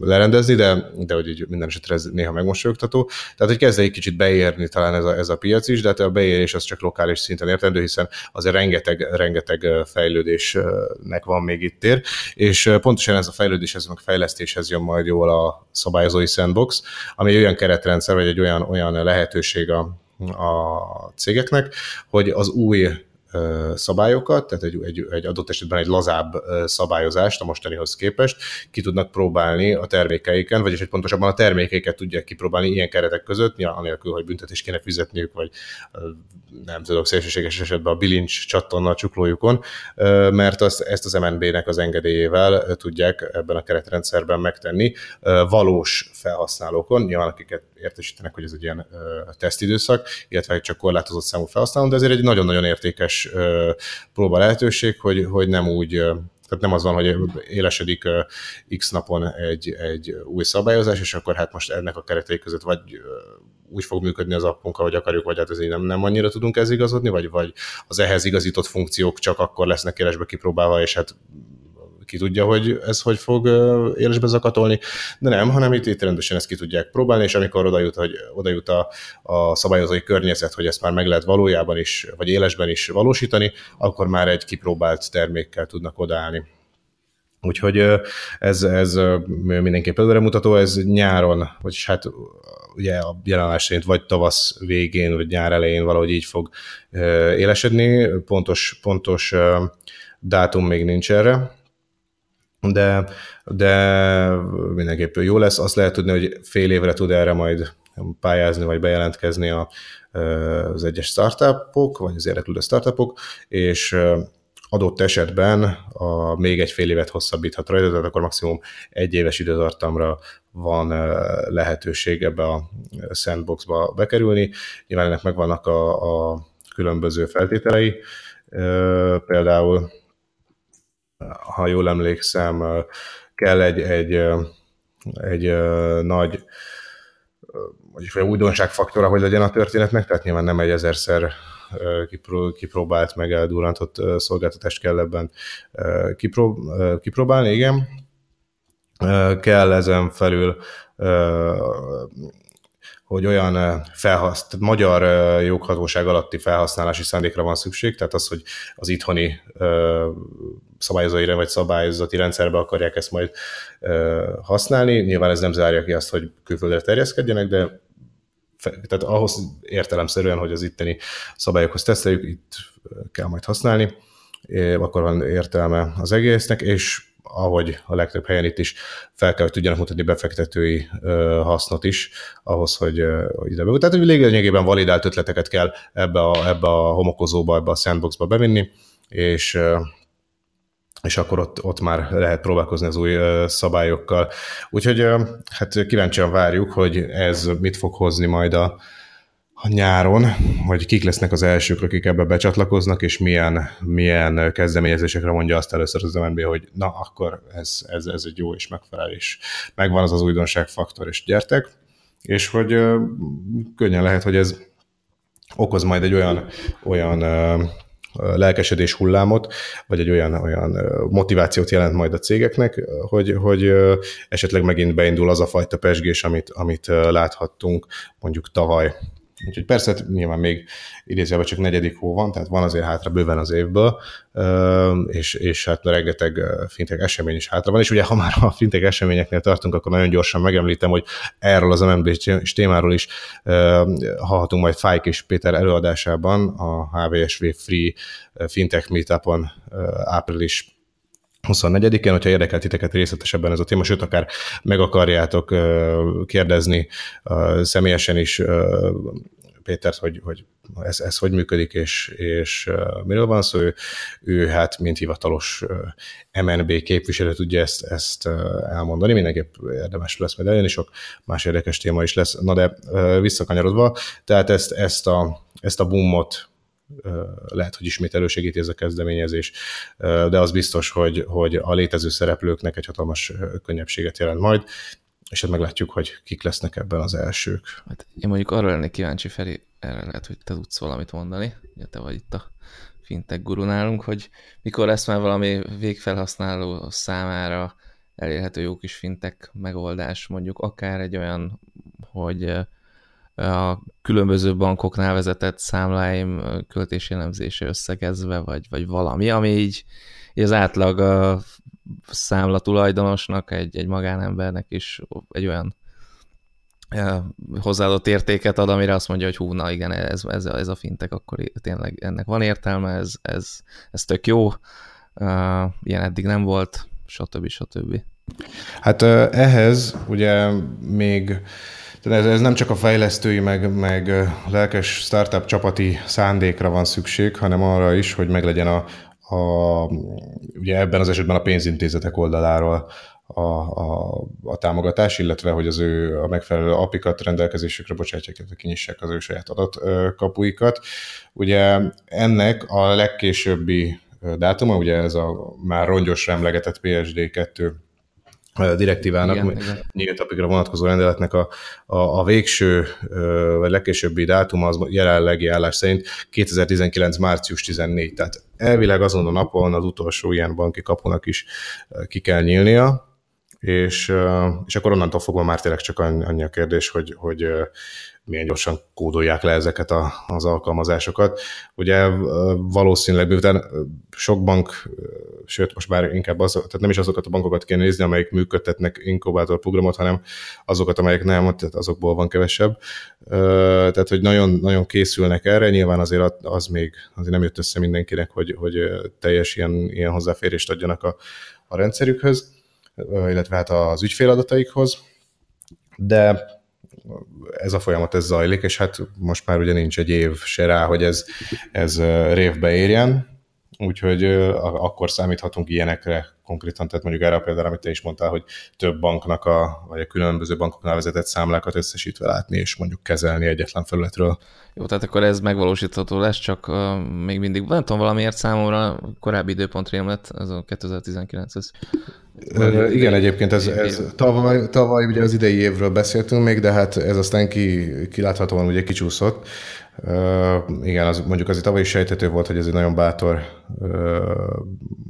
Speaker 2: lerendezni, de, de hogy így minden esetre ez néha megmosolyogtató. Tehát, hogy kezd egy kicsit beérni talán ez a, ez a piac is, de hát a beérés az csak lokális szinten értendő, hiszen azért rengeteg, rengeteg fejlődésnek van még itt tér, és pontosan ez a fejlődés, ez a fejlesztés működéshez jön majd jól a szabályozói sandbox, ami olyan keretrendszer, vagy egy olyan, olyan lehetőség a, a cégeknek, hogy az új szabályokat, tehát egy, egy, egy adott esetben egy lazább szabályozást a mostanihoz képest. Ki tudnak próbálni a termékeiken, vagyis hogy pontosabban a termékeiket tudják kipróbálni ilyen keretek között, anélkül, hogy büntetést kéne fizetniük, vagy nem tudok, szélsőséges esetben a bilincs csattonna a csuklójukon, mert azt, ezt az MNB-nek az engedélyével tudják ebben a keretrendszerben megtenni valós felhasználókon, nyilván akiket értesítenek, hogy ez egy ilyen tesztidőszak, illetve csak korlátozott számú felhasználó, de ezért egy nagyon-nagyon értékes próba lehetőség, hogy, hogy nem úgy tehát nem az van, hogy élesedik x napon egy, egy új szabályozás, és akkor hát most ennek a keretei között vagy úgy fog működni az appunk, ahogy akarjuk, vagy hát ezért nem, nem annyira tudunk ez igazodni, vagy, vagy az ehhez igazított funkciók csak akkor lesznek élesbe kipróbálva, és hát ki tudja, hogy ez hogy fog élesbe zakatolni, de nem, hanem itt, itt rendesen ezt ki tudják próbálni, és amikor oda jut, hogy oda jut a, a szabályozói környezet, hogy ezt már meg lehet valójában is, vagy élesben is valósítani, akkor már egy kipróbált termékkel tudnak odaállni. Úgyhogy ez, ez mindenképp előremutató, ez nyáron, vagyis hát ugye a jelenlás szerint vagy tavasz végén, vagy nyár elején valahogy így fog élesedni, pontos, pontos dátum még nincs erre, de, de mindenképpen jó lesz. Azt lehet tudni, hogy fél évre tud erre majd pályázni, vagy bejelentkezni a, az egyes startupok, vagy az érdeklődő startupok, és adott esetben a, még egy fél évet hosszabbíthat rajta, tehát akkor maximum egy éves időtartamra van lehetőség ebbe a sandboxba bekerülni. Nyilván ennek megvannak a, a különböző feltételei, például ha jól emlékszem, kell egy, egy, egy nagy vagyis újdonságfaktora, hogy legyen a történetnek, tehát nyilván nem egy ezerszer kipróbált, meg eldurrantott szolgáltatást kell ebben kipróbálni, igen. Kell ezen felül hogy olyan felhasz, tehát magyar joghatóság alatti felhasználási szándékra van szükség, tehát az, hogy az itthoni szabályozói vagy szabályozati rendszerbe akarják ezt majd használni. Nyilván ez nem zárja ki azt, hogy külföldre terjeszkedjenek, de tehát ahhoz értelemszerűen, hogy az itteni szabályokhoz teszteljük, itt kell majd használni, akkor van értelme az egésznek, és ahogy a legtöbb helyen itt is fel kell, hogy tudjanak mutatni befektetői hasznot is, ahhoz, hogy, ide be. Tehát, hogy lényegében validált ötleteket kell ebbe a, ebbe a homokozóba, ebbe a sandboxba bevinni, és és akkor ott, ott már lehet próbálkozni az új szabályokkal. Úgyhogy hát kíváncsian várjuk, hogy ez mit fog hozni majd a, a nyáron, hogy kik lesznek az elsők, akik ebbe becsatlakoznak, és milyen, milyen kezdeményezésekre mondja azt először az MNB, hogy na, akkor ez, ez, ez egy jó és megfelel, és megvan az az újdonságfaktor, és gyertek, és hogy könnyen lehet, hogy ez okoz majd egy olyan, olyan lelkesedés hullámot, vagy egy olyan, olyan motivációt jelent majd a cégeknek, hogy, hogy esetleg megint beindul az a fajta pesgés, amit, amit láthattunk mondjuk tavaly Úgyhogy persze hát nyilván még idézőben csak negyedik hó van, tehát van azért hátra bőven az évből, és, és hát rengeteg fintek esemény is hátra van, és ugye ha már a fintek eseményeknél tartunk, akkor nagyon gyorsan megemlítem, hogy erről az MNB témáról is hallhatunk majd Fájk és Péter előadásában a HVSV Free Fintech Meetupon április 24-én, hogyha érdekel titeket részletesebben ez a téma, sőt, akár meg akarjátok kérdezni személyesen is Pétert, hogy, hogy ez, ez hogy működik, és, és miről van szó, ő, ő hát mint hivatalos MNB képviselő tudja ezt, ezt elmondani, mindenképp érdemes lesz majd eljönni, sok más érdekes téma is lesz. Na de visszakanyarodva, tehát ezt, ezt, a, ezt a boomot lehet, hogy ismét elősegíti ez a kezdeményezés, de az biztos, hogy, hogy a létező szereplőknek egy hatalmas könnyebbséget jelent majd, és hát meglátjuk, hogy kik lesznek ebben az elsők.
Speaker 3: Hát én mondjuk arra lennék kíváncsi, Feri, erre lehet, hogy te tudsz valamit mondani, ugye te vagy itt a fintech guru nálunk, hogy mikor lesz már valami végfelhasználó számára elérhető jó kis fintech megoldás, mondjuk akár egy olyan, hogy a különböző bankoknál vezetett számláim költési elemzése összegezve, vagy, vagy valami, ami így, így az átlag a számla tulajdonosnak, egy, egy magánembernek is egy olyan hozzáadott értéket ad, amire azt mondja, hogy hú, na igen, ez, ez, ez a fintek, akkor tényleg ennek van értelme, ez, ez, ez tök jó, ilyen eddig nem volt, stb. stb.
Speaker 2: Hát ehhez ugye még ez, ez nem csak a fejlesztői, meg, meg lelkes startup csapati szándékra van szükség, hanem arra is, hogy meglegyen a, a, ugye ebben az esetben a pénzintézetek oldaláról a, a, a támogatás, illetve hogy az ő a megfelelő apikat rendelkezésükre bocsátják, illetve kinyissák az ő saját adatkapuikat. Ugye ennek a legkésőbbi dátuma, ugye ez a már rongyos emlegetett PSD 2 direktívának, igen, igen. nyílt apikra vonatkozó rendeletnek a, a, a végső, vagy legkésőbbi dátum az jelenlegi állás szerint 2019. március 14. Tehát elvileg azon a napon az utolsó ilyen banki kapunak is ki kell nyílnia, és, és akkor onnantól fogva már tényleg csak annyi a kérdés, hogy, hogy milyen gyorsan kódolják le ezeket a, az alkalmazásokat. Ugye valószínűleg miután sok bank, sőt most már inkább az, tehát nem is azokat a bankokat kell nézni, amelyek működtetnek inkubátor programot, hanem azokat, amelyek nem, tehát azokból van kevesebb. Tehát, hogy nagyon, nagyon készülnek erre, nyilván azért az még azért nem jött össze mindenkinek, hogy, hogy teljes ilyen, ilyen hozzáférést adjanak a, a rendszerükhöz, illetve hát az ügyféladataikhoz, de ez a folyamat ez zajlik, és hát most már ugye nincs egy év se rá, hogy ez, ez révbe érjen, úgyhogy akkor számíthatunk ilyenekre konkrétan, tehát mondjuk erre a példára, amit te is mondtál, hogy több banknak, a, vagy a különböző bankoknál vezetett számlákat összesítve látni, és mondjuk kezelni egyetlen felületről.
Speaker 3: Jó, tehát akkor ez megvalósítható lesz, csak uh, még mindig, nem tudom, valamiért számomra korábbi időpont rém lett, ez a 2019 ez
Speaker 2: Uh, igen, egyébként ez, ez tavaly, tavaly ugye az idei évről beszéltünk még, de hát ez aztán ki, kiláthatóan ugye kicsúszott. Igen, az, mondjuk azért tavaly is sejtető volt, hogy ez egy nagyon bátor,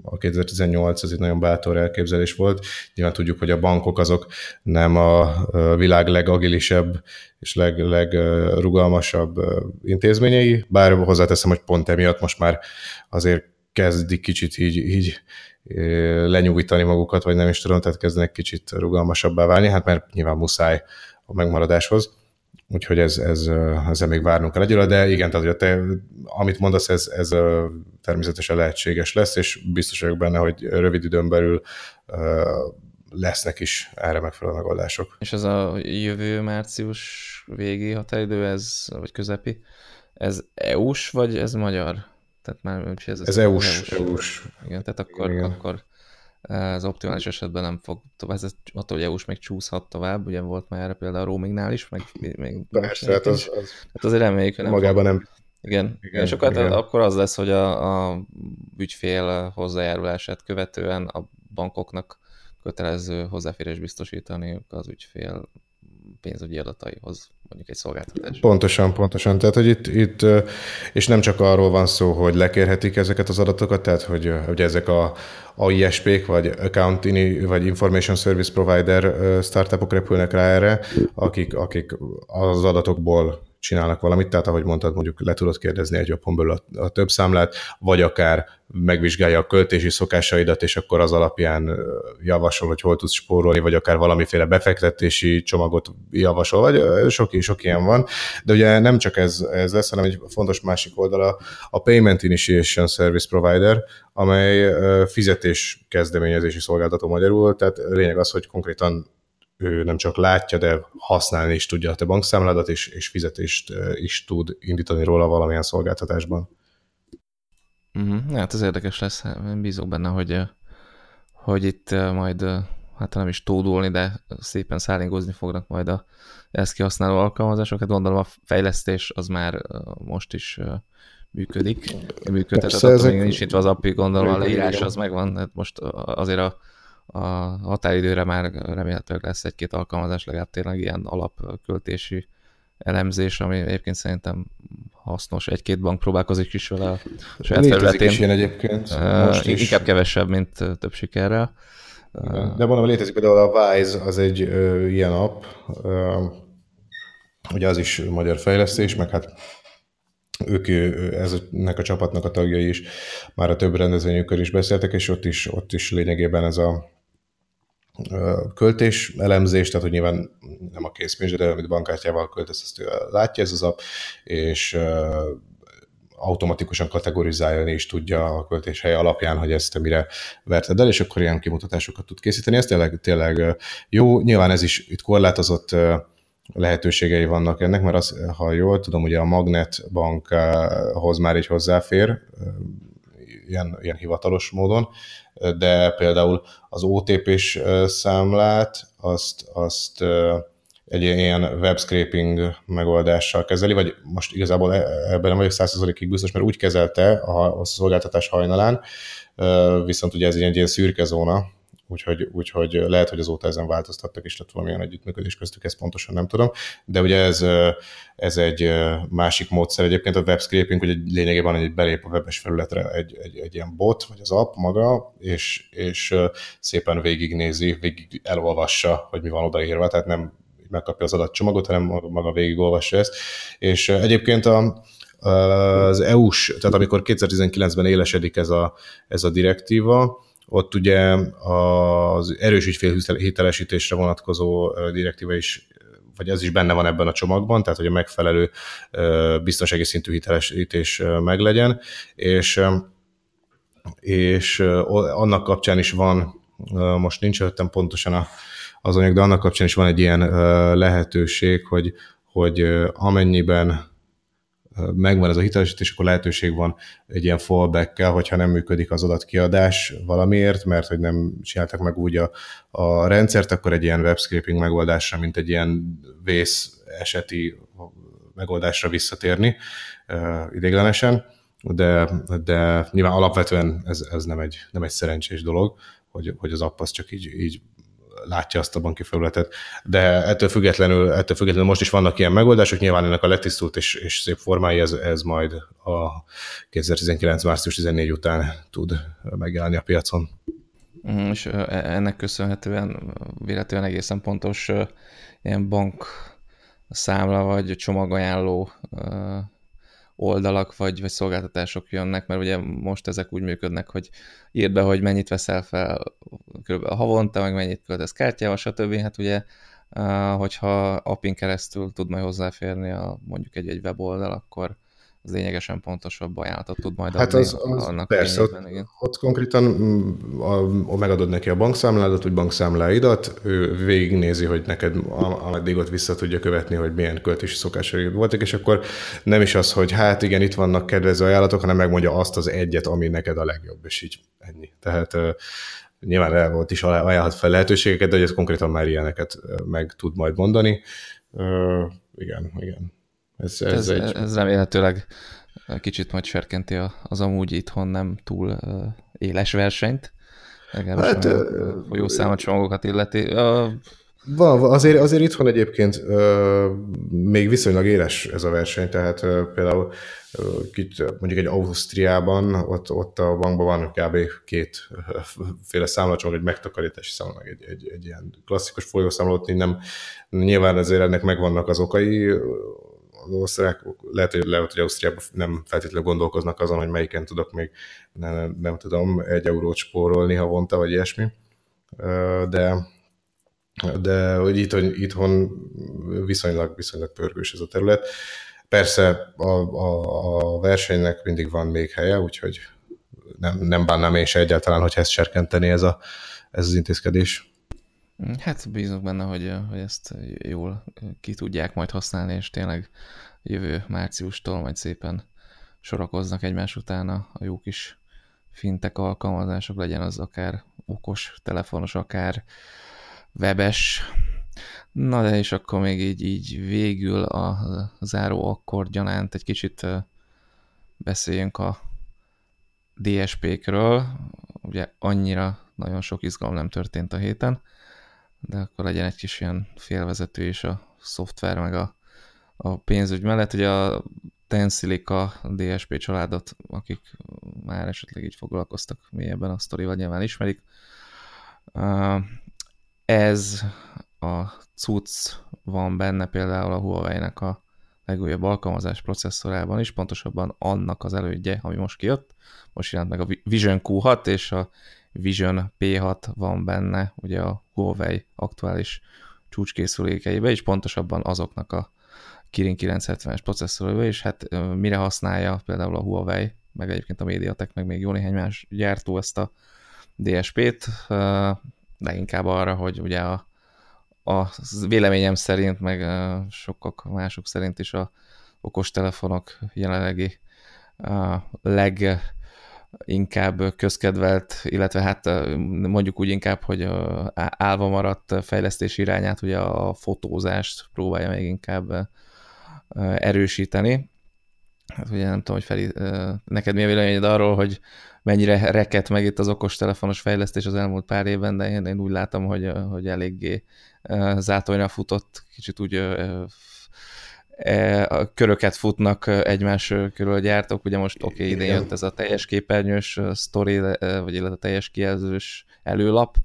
Speaker 2: a 2018 ez egy nagyon bátor elképzelés volt. Nyilván tudjuk, hogy a bankok azok nem a világ legagilisebb és leg, legrugalmasabb intézményei, bár hozzáteszem, hogy pont emiatt most már azért kezdik kicsit így, így lenyugítani magukat, vagy nem is tudom, tehát kezdenek kicsit rugalmasabbá válni, hát mert nyilván muszáj a megmaradáshoz. Úgyhogy ez, ez, ezzel még várnunk kell egyre, de igen, tehát hogy te, amit mondasz, ez, ez természetesen lehetséges lesz, és biztos vagyok benne, hogy rövid időn belül lesznek is erre megfelelő megoldások.
Speaker 3: És ez a jövő március végi határidő, ez, vagy közepi, ez EU-s, vagy ez magyar?
Speaker 2: Tehát már ez, ez EU-s. EU-s.
Speaker 3: Igen, tehát akkor, igen. akkor az optimális esetben nem fog tovább, ez attól, hogy EU-s még csúszhat tovább, ugye volt már erre például a roamingnál is, meg még
Speaker 2: Persze, hát az,
Speaker 3: az, hát azért reméljük, hogy
Speaker 2: nem magában fog. nem.
Speaker 3: Igen, igen, és akkor, igen. akkor az lesz, hogy a, a ügyfél hozzájárulását követően a bankoknak kötelező hozzáférés biztosítani az ügyfél pénzügyi adataihoz, mondjuk egy szolgáltatás.
Speaker 2: Pontosan, pontosan. Tehát, hogy itt, itt, és nem csak arról van szó, hogy lekérhetik ezeket az adatokat, tehát, hogy, hogy ezek a AISP-k, vagy Account vagy Information Service Provider startupok repülnek rá erre, akik, akik az adatokból csinálnak valamit, tehát ahogy mondtad, mondjuk le tudod kérdezni egy appon belül a, a több számlát, vagy akár megvizsgálja a költési szokásaidat, és akkor az alapján javasol, hogy hol tudsz spórolni, vagy akár valamiféle befektetési csomagot javasol, vagy sok, sok ilyen van. De ugye nem csak ez, ez lesz, hanem egy fontos másik oldala a Payment Initiation Service Provider, amely fizetés kezdeményezési szolgáltató magyarul, tehát lényeg az, hogy konkrétan ő nem csak látja, de használni is tudja a te bankszámládat, és, és fizetést is tud indítani róla valamilyen szolgáltatásban.
Speaker 3: Uh-huh. Hát ez érdekes lesz. Én bízok benne, hogy, hogy itt majd, hát nem is tódulni, de szépen szállingozni fognak majd a ezt kihasználó alkalmazások. Hát gondolom a fejlesztés az már most is működik. Működhet, Persze, ezek... még nincs itt az API, gondolom a leírás az megvan. Hát most azért a a határidőre már remélhetőleg lesz egy-két alkalmazás, legalább tényleg ilyen alapköltési elemzés, ami egyébként szerintem hasznos. Egy-két bank próbálkozik is vele a
Speaker 2: saját felületén. is ilyen egyébként.
Speaker 3: Most is. Inkább kevesebb, mint több sikerrel.
Speaker 2: De mondom, létezik például a Wise, az egy ö, ilyen app, ö, ugye az is magyar fejlesztés, meg hát ők eznek a csapatnak a tagjai is már a több rendezvényükkel is beszéltek, és ott is, ott is lényegében ez a költés elemzés, tehát hogy nyilván nem a készpénz, de amit bankkártyával költesz, azt látja ez az app, és automatikusan kategorizálni is tudja a költés hely alapján, hogy ezt mire verted el, és akkor ilyen kimutatásokat tud készíteni. Ez tényleg, tényleg jó. Nyilván ez is itt korlátozott lehetőségei vannak ennek, mert az, ha jól tudom, ugye a Magnet bankhoz már így hozzáfér, ilyen, ilyen hivatalos módon, de például az OTP-s számlát, azt, azt egy ilyen web scraping megoldással kezeli, vagy most igazából e, ebben nem vagyok 100%-ig biztos, mert úgy kezelte a szolgáltatás hajnalán, viszont ugye ez egy ilyen szürke zóna, úgyhogy, úgyhogy lehet, hogy azóta ezen változtattak, és lett valamilyen együttműködés köztük, ezt pontosan nem tudom, de ugye ez, ez egy másik módszer. Egyébként a web scraping, hogy lényegében egy belép a webes felületre egy, egy, egy ilyen bot, vagy az app maga, és, és szépen végignézi, végig elolvassa, hogy mi van odaírva, tehát nem megkapja az adatcsomagot, hanem maga végigolvassa ezt. És egyébként a, az EU-s, tehát amikor 2019-ben élesedik ez a, ez a direktíva, ott ugye az erős ügyfélhitelesítésre vonatkozó direktíva is vagy ez is benne van ebben a csomagban, tehát hogy a megfelelő biztonsági szintű hitelesítés meglegyen, és, és annak kapcsán is van, most nincs előttem pontosan a, az anyag, de annak kapcsán is van egy ilyen lehetőség, hogy, hogy amennyiben megvan ez a hitelesítés, akkor lehetőség van egy ilyen fallback-kel, hogyha nem működik az adatkiadás valamiért, mert hogy nem csináltak meg úgy a, a rendszert, akkor egy ilyen webscraping megoldásra, mint egy ilyen vész eseti megoldásra visszatérni idéglenesen, de, de nyilván alapvetően ez, ez nem, egy, nem egy szerencsés dolog, hogy, hogy az app az csak így, így látja azt a banki felületet. De ettől függetlenül, ettől függetlenül most is vannak ilyen megoldások, nyilván ennek a letisztult és, és szép formái, ez, ez majd a 2019. március 14 után tud megjelenni a piacon.
Speaker 3: Mhm, és ennek köszönhetően véletlenül egészen pontos ilyen bank számla vagy csomagajánló oldalak vagy, vagy szolgáltatások jönnek, mert ugye most ezek úgy működnek, hogy írd be, hogy mennyit veszel fel kb. havonta, meg mennyit költesz kártyával, stb. Hát ugye, hogyha appin keresztül tud majd hozzáférni a mondjuk egy-egy weboldal, akkor lényegesen pontosabb ajánlatot tud majd
Speaker 2: hát adni. Az, az annak persze, ott, igen. ott konkrétan mm, a, a, megadod neki a bankszámládat, vagy bankszámláidat, ő végignézi, hogy neked ameddig ott vissza tudja követni, hogy milyen költési szokásai voltak, és akkor nem is az, hogy hát igen, itt vannak kedvező ajánlatok, hanem megmondja azt az egyet, ami neked a legjobb, és így ennyi. Tehát nyilván el volt is ajánlhat fel lehetőségeket, de hogy ez konkrétan már ilyeneket meg tud majd mondani. igen, igen.
Speaker 3: Ez, ez, ez, egy... ez remélhetőleg kicsit majd serkenti az amúgy itthon nem túl éles versenyt. Legalábbis hát, a folyószámot csomagokat illeti.
Speaker 2: Van, azért, azért itthon egyébként ö, még viszonylag éles ez a verseny, tehát ö, például ö, kit, mondjuk egy Ausztriában, ott, ott a bankban van kb. két féle számlacsomag, egy megtakarítási számla, egy, egy, egy ilyen klasszikus folyószámla, ott nem, nyilván ezért ennek megvannak az okai, az osztrák, lehet, hogy, lehet, hogy Ausztriában nem feltétlenül gondolkoznak azon, hogy melyiken tudok még, nem, nem tudom, egy eurót spórolni havonta, vagy ilyesmi. De, de hogy itthon, itthon viszonylag, viszonylag pörgős ez a terület. Persze a, a, a versenynek mindig van még helye, úgyhogy nem, nem bánnám én se egyáltalán, hogy ezt serkenteni ez, a, ez az intézkedés.
Speaker 3: Hát bízok benne, hogy, hogy ezt jól ki tudják majd használni, és tényleg jövő márciustól majd szépen sorakoznak egymás után a, a jó kis fintek alkalmazások, legyen az akár okos, telefonos, akár webes. Na de és akkor még így, így végül a záró akkor gyanánt egy kicsit beszéljünk a DSP-kről. Ugye annyira nagyon sok izgalom nem történt a héten de akkor legyen egy kis ilyen félvezető is a szoftver, meg a, a pénzügy mellett. Ugye a Tensilica DSP családot, akik már esetleg így foglalkoztak mélyebben a sztorival, nyilván ismerik. Ez a cucc van benne például a Huawei-nek a legújabb alkalmazás processzorában is, pontosabban annak az elődje, ami most kijött. Most jelent meg a Vision Q6, és a Vision P6 van benne, ugye a Huawei aktuális csúcskészülékeibe, és pontosabban azoknak a Kirin 970-es processzoraiba, és hát mire használja például a Huawei, meg egyébként a MediaTek, meg még jó néhány más gyártó ezt a DSP-t, de inkább arra, hogy ugye a, a véleményem szerint, meg sokak mások szerint is a okostelefonok jelenlegi leg inkább közkedvelt, illetve hát mondjuk úgy inkább, hogy állva maradt fejlesztés irányát, ugye a fotózást próbálja még inkább erősíteni. Hát ugye nem tudom, hogy Feli, neked mi a véleményed arról, hogy mennyire reket meg itt az okostelefonos fejlesztés az elmúlt pár évben, de én, úgy látom, hogy, hogy eléggé zátonyra futott, kicsit úgy a köröket futnak egymás körül a gyártók, ugye most oké, okay, idén jött ez a teljes képernyős sztori, vagy illetve a teljes kijelzős előlap,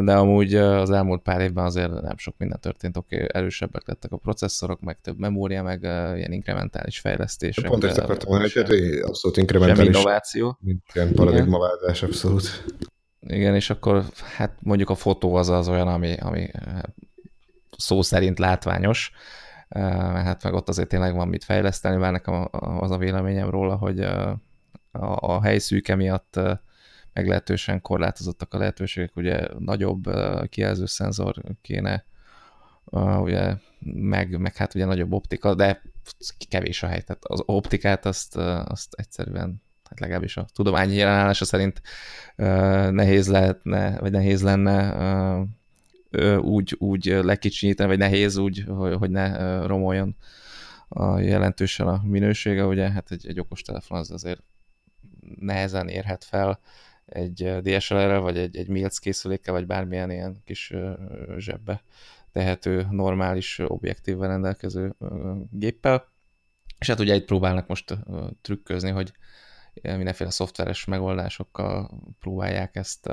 Speaker 3: de amúgy az elmúlt pár évben azért nem sok minden történt, oké, okay, erősebbek lettek a processzorok, meg több memória, meg ilyen inkrementális fejlesztések.
Speaker 2: Pont ezt akartam mondani, hogy abszolút inkrementális. Semmi
Speaker 3: innováció.
Speaker 2: Ilyen paradigmaváltás, abszolút.
Speaker 3: Igen, és akkor hát mondjuk a fotó az az olyan, ami, ami szó szerint látványos, hát meg ott azért tényleg van mit fejleszteni, bár nekem az a véleményem róla, hogy a, a helyszűke miatt meglehetősen korlátozottak a lehetőségek, ugye nagyobb kijelző szenzor kéne, ugye, meg, meg hát ugye nagyobb optika, de kevés a hely, tehát az optikát azt, azt egyszerűen hát legalábbis a tudományi jelenállása szerint nehéz lehetne, vagy nehéz lenne úgy, úgy lekicsinyíteni, vagy nehéz úgy, hogy ne romoljon a jelentősen a minősége, ugye hát egy, egy okostelefon az azért nehezen érhet fel egy DSLR-rel, vagy egy, egy Mills készülékkel, vagy bármilyen ilyen kis zsebbe tehető, normális objektívvel rendelkező géppel. És hát ugye itt próbálnak most trükközni, hogy mindenféle szoftveres megoldásokkal próbálják ezt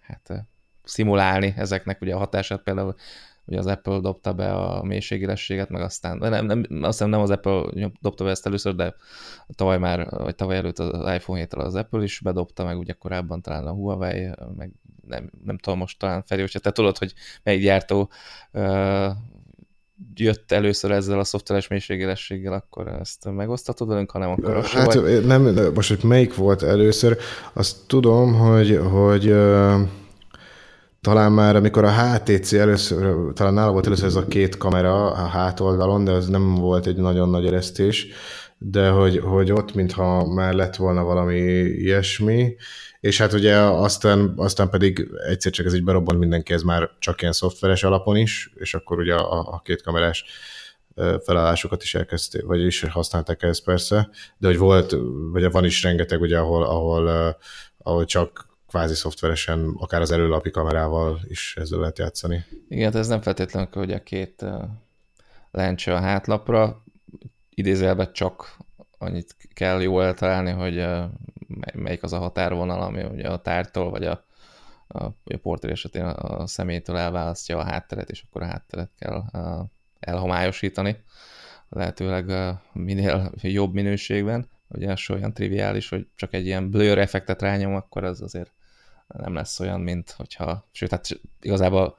Speaker 3: hát, szimulálni ezeknek ugye a hatását, például ugye az Apple dobta be a mélységélességet, meg aztán, nem, nem, azt hiszem nem az Apple dobta be ezt először, de tavaly már, vagy tavaly előtt az iPhone 7 az Apple is bedobta, meg ugye korábban talán a Huawei, meg nem, nem tudom most talán Feri, hogyha te tudod, hogy melyik gyártó uh, jött először ezzel a szoftveres mélységélességgel, akkor ezt megosztatod velünk, ha nem, akkor
Speaker 2: Hát vagy... nem, most, hogy melyik volt először, azt tudom, hogy, hogy uh talán már amikor a HTC először, talán nála volt először ez a két kamera a hátoldalon, de az nem volt egy nagyon nagy eresztés, de hogy, hogy ott mintha már lett volna valami ilyesmi, és hát ugye aztán, aztán pedig egyszer csak ez így berobbant mindenki, ez már csak ilyen szoftveres alapon is, és akkor ugye a, a két kamerás felállásokat is elkezdték, vagy is használták ezt persze, de hogy volt, vagy van is rengeteg, ugye, ahol, ahol, ahol csak kvázi szoftveresen, akár az előlapi kamerával is ezzel lehet játszani.
Speaker 3: Igen, ez nem feltétlenül, hogy a két lencse a hátlapra, idézelben csak annyit kell jól eltalálni, hogy melyik az a határvonal, ami ugye a tártól, vagy a, a, a portré esetén a szemétől elválasztja a hátteret, és akkor a hátteret kell elhomályosítani, lehetőleg minél jobb minőségben. Ugye az olyan triviális, hogy csak egy ilyen blur effektet rányom, akkor az azért nem lesz olyan, mint hogyha, sőt, hát igazából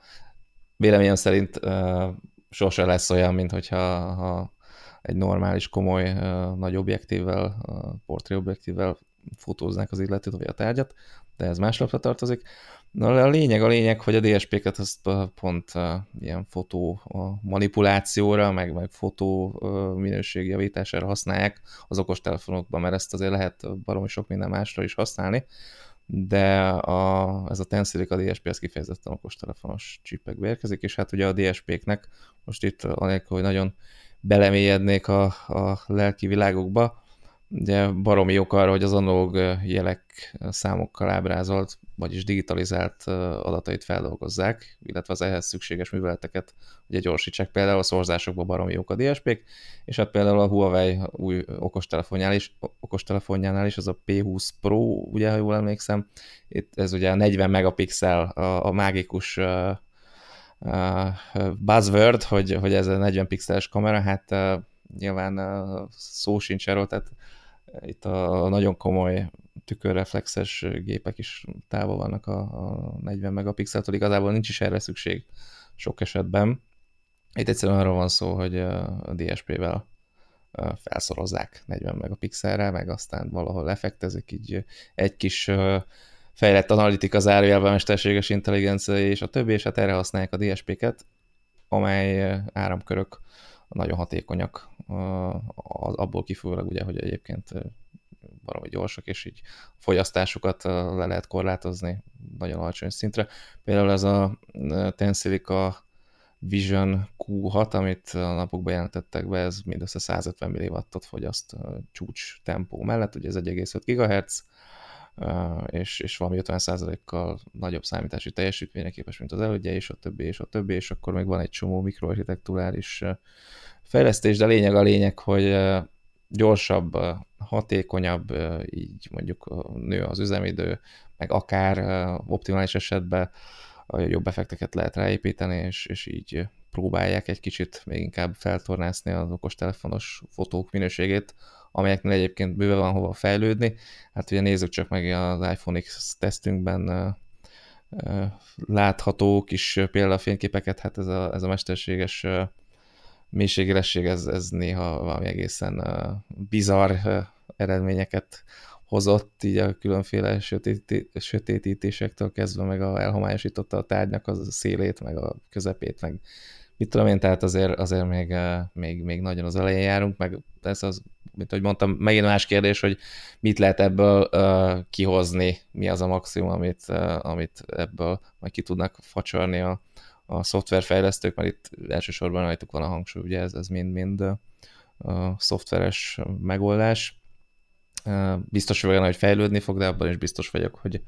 Speaker 3: véleményem szerint uh, sose lesz olyan, mint hogyha ha egy normális, komoly, uh, nagy objektívvel, uh, portré objektívvel fotóznák az illetőt, vagy a tárgyat, de ez más lapra tartozik. Na, a lényeg, a lényeg, hogy a DSP-ket azt pont uh, ilyen fotó manipulációra, meg, meg fotó uh, minőségjavítására használják az okostelefonokban, mert ezt azért lehet baromi sok minden másra is használni de a, ez a Tensilica DSP ez kifejezetten okostelefonos csipekbe érkezik, és hát ugye a DSP-knek most itt anélkül, hogy nagyon belemélyednék a, a lelki világokba, ugye baromi jók arra, hogy az analóg jelek számokkal ábrázolt, vagyis digitalizált adatait feldolgozzák, illetve az ehhez szükséges műveleteket ugye gyorsítsák. Például a szorzásokban baromi jók a DSP-k, és hát például a Huawei új okostelefonjánál is, okostelefonjánál is az a P20 Pro, ugye, ha jól emlékszem, itt ez ugye a 40 megapixel, a, a mágikus buzzword, hogy, hogy ez a 40 pixeles kamera, hát nyilván szó sincs erről, tehát itt a nagyon komoly tükörreflexes gépek is távol vannak a, a 40 megapixeltől, igazából nincs is erre szükség sok esetben. Itt egyszerűen arról van szó, hogy a DSP-vel felszorozzák 40 megapixelre, meg aztán valahol effektezik, így egy kis fejlett analitika zárójelben mesterséges intelligencia és a többi, és hát erre használják a DSP-ket, amely áramkörök nagyon hatékonyak, abból kifolyólag ugye, hogy egyébként valami gyorsak, és így a fogyasztásukat le lehet korlátozni nagyon alacsony szintre. Például ez a Tensilica Vision Q6, amit a napokban jelentettek be, ez mindössze 150 mW-ot fogyaszt csúcs tempó mellett, ugye ez 1,5 GHz, és, és valami 50%-kal nagyobb számítási teljesítményre képes, mint az elődje, és a többi, és a többi, és akkor még van egy csomó mikroarchitekturális fejlesztés, de lényeg a lényeg, hogy gyorsabb, hatékonyabb, így mondjuk nő az üzemidő, meg akár optimális esetben jobb effekteket lehet ráépíteni, és, és így próbálják egy kicsit még inkább feltornászni az okostelefonos fotók minőségét, amelyeknél egyébként bőve van hova fejlődni. Hát ugye nézzük csak meg az iPhone X tesztünkben látható kis példafényképeket, hát ez a, ez a mesterséges mélységélesség, ez, ez néha valami egészen bizarr eredményeket hozott, így a különféle sötét, sötétítésektől kezdve, meg a, elhomályosította a tárgynak a szélét, meg a közepét, meg mit tudom én, tehát azért, azért még, uh, még, még nagyon az elején járunk, meg ez az, mint ahogy mondtam, megint más kérdés, hogy mit lehet ebből uh, kihozni, mi az a maximum, amit, uh, amit ebből majd ki tudnak facsarni a, a szoftverfejlesztők, mert itt elsősorban rajtuk van a hangsúly, ugye ez, ez mind-mind a szoftveres megoldás. Biztos vagyok hogy fejlődni fog, de abban is biztos vagyok, hogy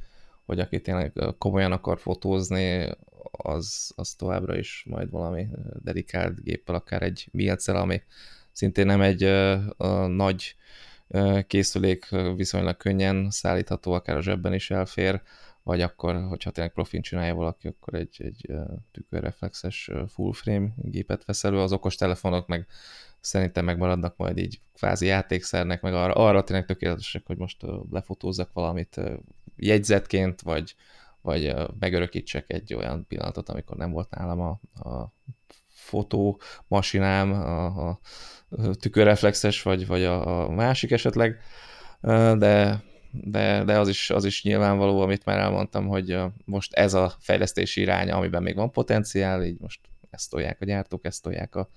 Speaker 3: hogy aki tényleg komolyan akar fotózni, az, az továbbra is majd valami dedikált géppel, akár egy milcel, ami szintén nem egy a nagy készülék, viszonylag könnyen szállítható, akár a zsebben is elfér, vagy akkor, hogyha tényleg profin csinálja valaki, akkor egy, egy tükörreflexes full frame gépet vesz elő, az okos telefonok meg szerintem megmaradnak majd így kvázi játékszernek, meg arra, arra tényleg tökéletesek, hogy most lefotózzak valamit jegyzetként, vagy, vagy megörökítsek egy olyan pillanatot, amikor nem volt nálam a, a fotómasinám, a, a tükörreflexes, vagy, vagy a, a másik esetleg, de, de, de az, is, az is nyilvánvaló, amit már elmondtam, hogy most ez a fejlesztési iránya, amiben még van potenciál, így most ezt tolják a gyártók, ezt tolják a,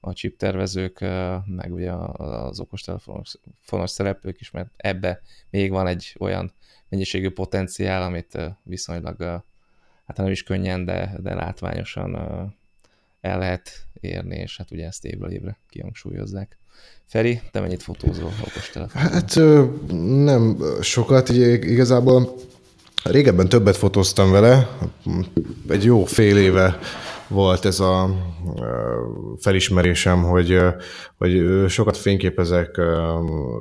Speaker 3: a chip tervezők, meg ugye az okostelefonos szereplők is, mert ebbe még van egy olyan mennyiségű potenciál, amit viszonylag, hát nem is könnyen, de, de látványosan el lehet érni, és hát ugye ezt évről évre kihangsúlyozzák. Feri, te mennyit fotózol okostelefon?
Speaker 2: Hát nem sokat, így igazából régebben többet fotóztam vele, egy jó fél éve volt ez a felismerésem, hogy, hogy sokat fényképezek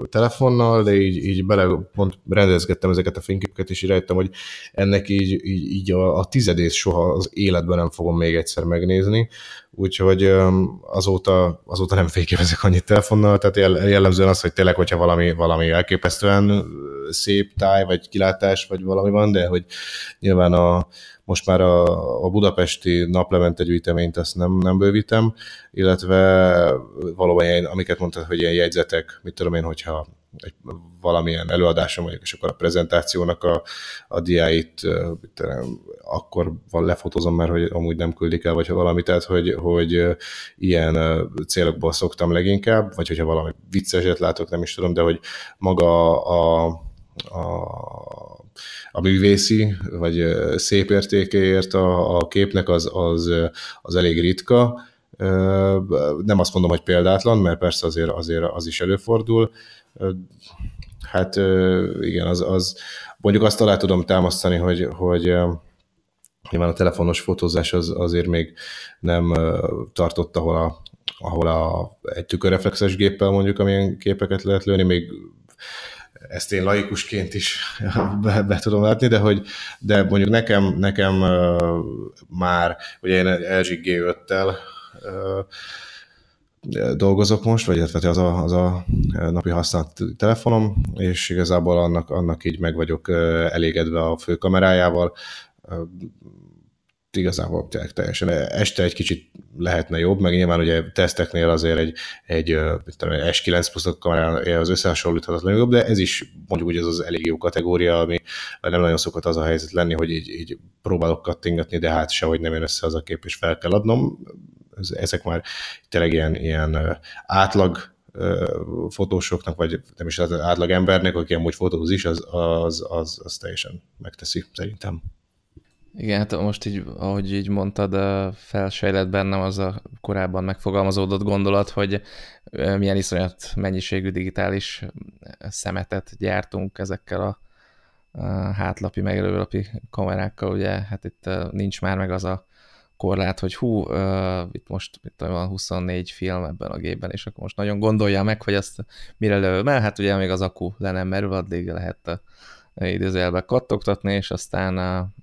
Speaker 2: telefonnal, de így, így bele pont rendezgettem ezeket a fényképeket, és rájöttem, hogy ennek így, így, így a, a tizedét soha az életben nem fogom még egyszer megnézni, úgyhogy azóta, azóta nem fényképezek annyit telefonnal, tehát jellemzően az, hogy tényleg, hogyha valami, valami elképesztően szép táj, vagy kilátás, vagy valami van, de hogy nyilván a, most már a, a budapesti naplemente gyűjteményt azt nem, nem bővítem, illetve valóban ilyen, amiket mondtad, hogy ilyen jegyzetek, mit tudom én, hogyha egy, valamilyen előadásom vagyok, és akkor a prezentációnak a, a diáit akkor van mert hogy amúgy nem küldik el, vagy ha valami, tehát hogy, hogy ilyen célokból szoktam leginkább, vagy hogyha valami vicceset látok, nem is tudom, de hogy maga a, a a művészi, vagy szép értékéért a, a képnek az, az, az elég ritka. Nem azt mondom, hogy példátlan, mert persze azért, azért az is előfordul. Hát igen, az, az mondjuk azt alá tudom támasztani, hogy, hogy nyilván a telefonos fotózás az azért még nem tartott, ahol a, ahol a, egy tükörreflexes géppel mondjuk, amilyen képeket lehet lőni, még ezt én laikusként is [laughs] be, be tudom látni, de hogy de mondjuk nekem, nekem már, ugye én LG G5-tel uh, dolgozok most, vagy illetve az a, az a napi használt telefonom, és igazából annak, annak így meg vagyok elégedve a főkamerájával igazából teljesen este egy kicsit lehetne jobb, meg nyilván ugye teszteknél azért egy, egy, egy S9 plusz kamerán az összehasonlíthatatlan jobb, de ez is mondjuk úgy ez az elég jó kategória, ami nem nagyon szokott az a helyzet lenni, hogy így, így próbálok kattingatni, de hát sehogy nem jön össze az a kép, és fel kell adnom. Ezek már tényleg ilyen, ilyen átlag fotósoknak, vagy nem is az átlag embernek, aki amúgy fotóz is, az, az, az, az teljesen megteszi, szerintem.
Speaker 3: Igen, hát most így, ahogy így mondtad, felsejlett bennem az a korábban megfogalmazódott gondolat, hogy milyen iszonyat mennyiségű digitális szemetet gyártunk ezekkel a hátlapi, meg előlapi kamerákkal, ugye, hát itt nincs már meg az a korlát, hogy hú, itt most itt van 24 film ebben a gépben, és akkor most nagyon gondolja meg, hogy ezt mire lő, mert hát ugye még az akku le nem merül, addig lehet idézőjelbe kattogtatni, és aztán,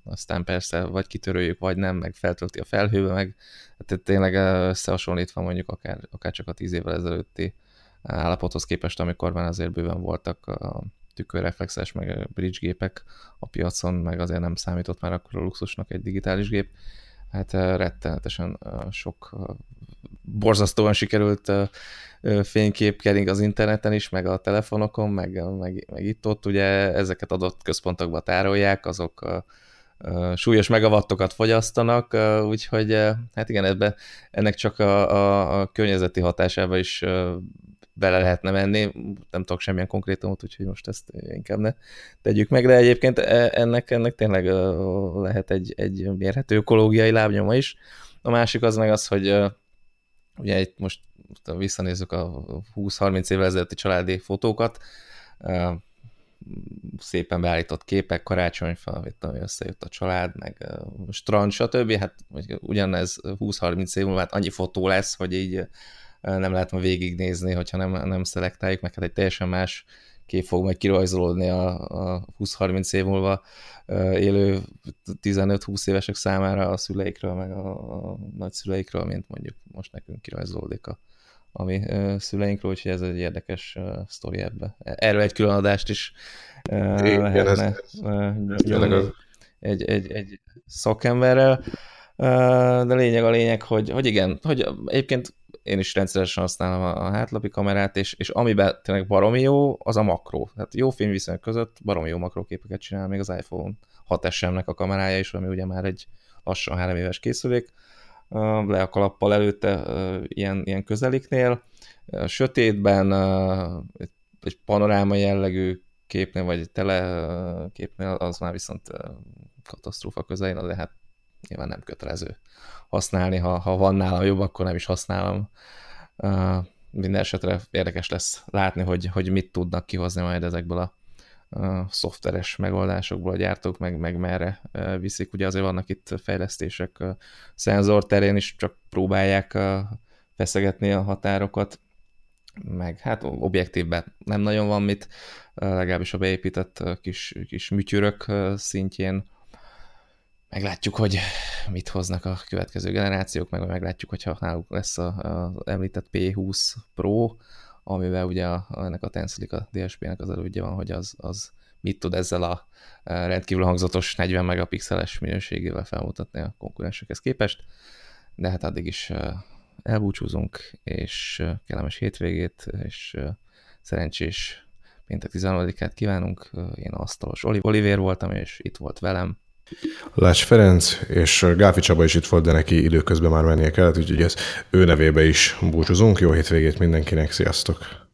Speaker 3: aztán persze vagy kitöröljük, vagy nem, meg feltölti a felhőbe, meg hát tényleg összehasonlítva mondjuk akár, akár csak a tíz évvel ezelőtti állapothoz képest, amikor már azért bőven voltak a tükörreflexes, meg bridge gépek a piacon, meg azért nem számított már akkor a luxusnak egy digitális gép. Hát rettenetesen sok borzasztóan sikerült fénykép kering az interneten is, meg a telefonokon, meg, meg, meg itt-ott, ugye ezeket adott központokba tárolják, azok súlyos megawattokat fogyasztanak, úgyhogy hát igen, ebbe, ennek csak a, a, a környezeti hatásába is bele lehetne menni, nem tudok semmilyen konkrétumot, úgyhogy most ezt inkább ne tegyük meg, de egyébként e, ennek, ennek tényleg lehet egy, egy mérhető ökológiai lábnyoma is. A másik az meg az, hogy ugye itt most visszanézzük a 20-30 évvel ezelőtti családi fotókat, szépen beállított képek, karácsonyfa, ami összejött a család, meg strand, stb. Hát ugyanez 20-30 év múlva hát annyi fotó lesz, hogy így nem lehet ma végignézni, hogyha nem, nem szelektáljuk, meg hát egy teljesen más kép fog majd kirajzolódni a, a 20-30 év múlva élő 15-20 évesek számára a szüleikről, meg a, a nagyszüleikről, mint mondjuk most nekünk kirajzolódik a, a mi szüleinkről, úgyhogy ez egy érdekes sztori ebbe. Erről egy külön adást is lehetne egy, egy, egy szakemberrel. De lényeg a lényeg, hogy, hogy igen, hogy egyébként én is rendszeresen használom a hátlapi kamerát, és, és amiben tényleg baromi jó, az a makró. Tehát jó fényviszonyok között baromi jó makróképeket csinál még az iPhone 6SM-nek a kamerája is, ami ugye már egy lassan három éves készülék, le a kalappal előtte ilyen, ilyen közeliknél. Sötétben egy panoráma jellegű képnél, vagy egy teleképnél, az már viszont katasztrófa közelén, de hát nyilván nem kötelező használni, ha, ha van nálam jobb, akkor nem is használom. Uh, minden esetre érdekes lesz látni, hogy, hogy mit tudnak kihozni majd ezekből a uh, szoftveres megoldásokból a gyártók, meg, meg merre viszik. Ugye azért vannak itt fejlesztések uh, szenzor terén is, csak próbálják feszegetni a határokat, meg hát objektívben nem nagyon van mit, legalábbis a beépített kis, kis műtyűrök szintjén meglátjuk, hogy mit hoznak a következő generációk, meg meglátjuk, hogyha náluk lesz az említett P20 Pro, amivel ugye a, ennek a Tensilic, a DSP-nek az elődje van, hogy az, az mit tud ezzel a rendkívül hangzatos 40 megapixeles minőségével felmutatni a konkurensekhez képest, de hát addig is elbúcsúzunk, és kellemes hétvégét, és szerencsés péntek 13-át kívánunk. Én asztalos Oliver voltam, és itt volt velem
Speaker 2: Lács Ferenc, és Gáfi Csaba is itt volt, de neki időközben már mennie kellett, úgyhogy ez ő nevébe is búcsúzunk. Jó hétvégét mindenkinek, sziasztok!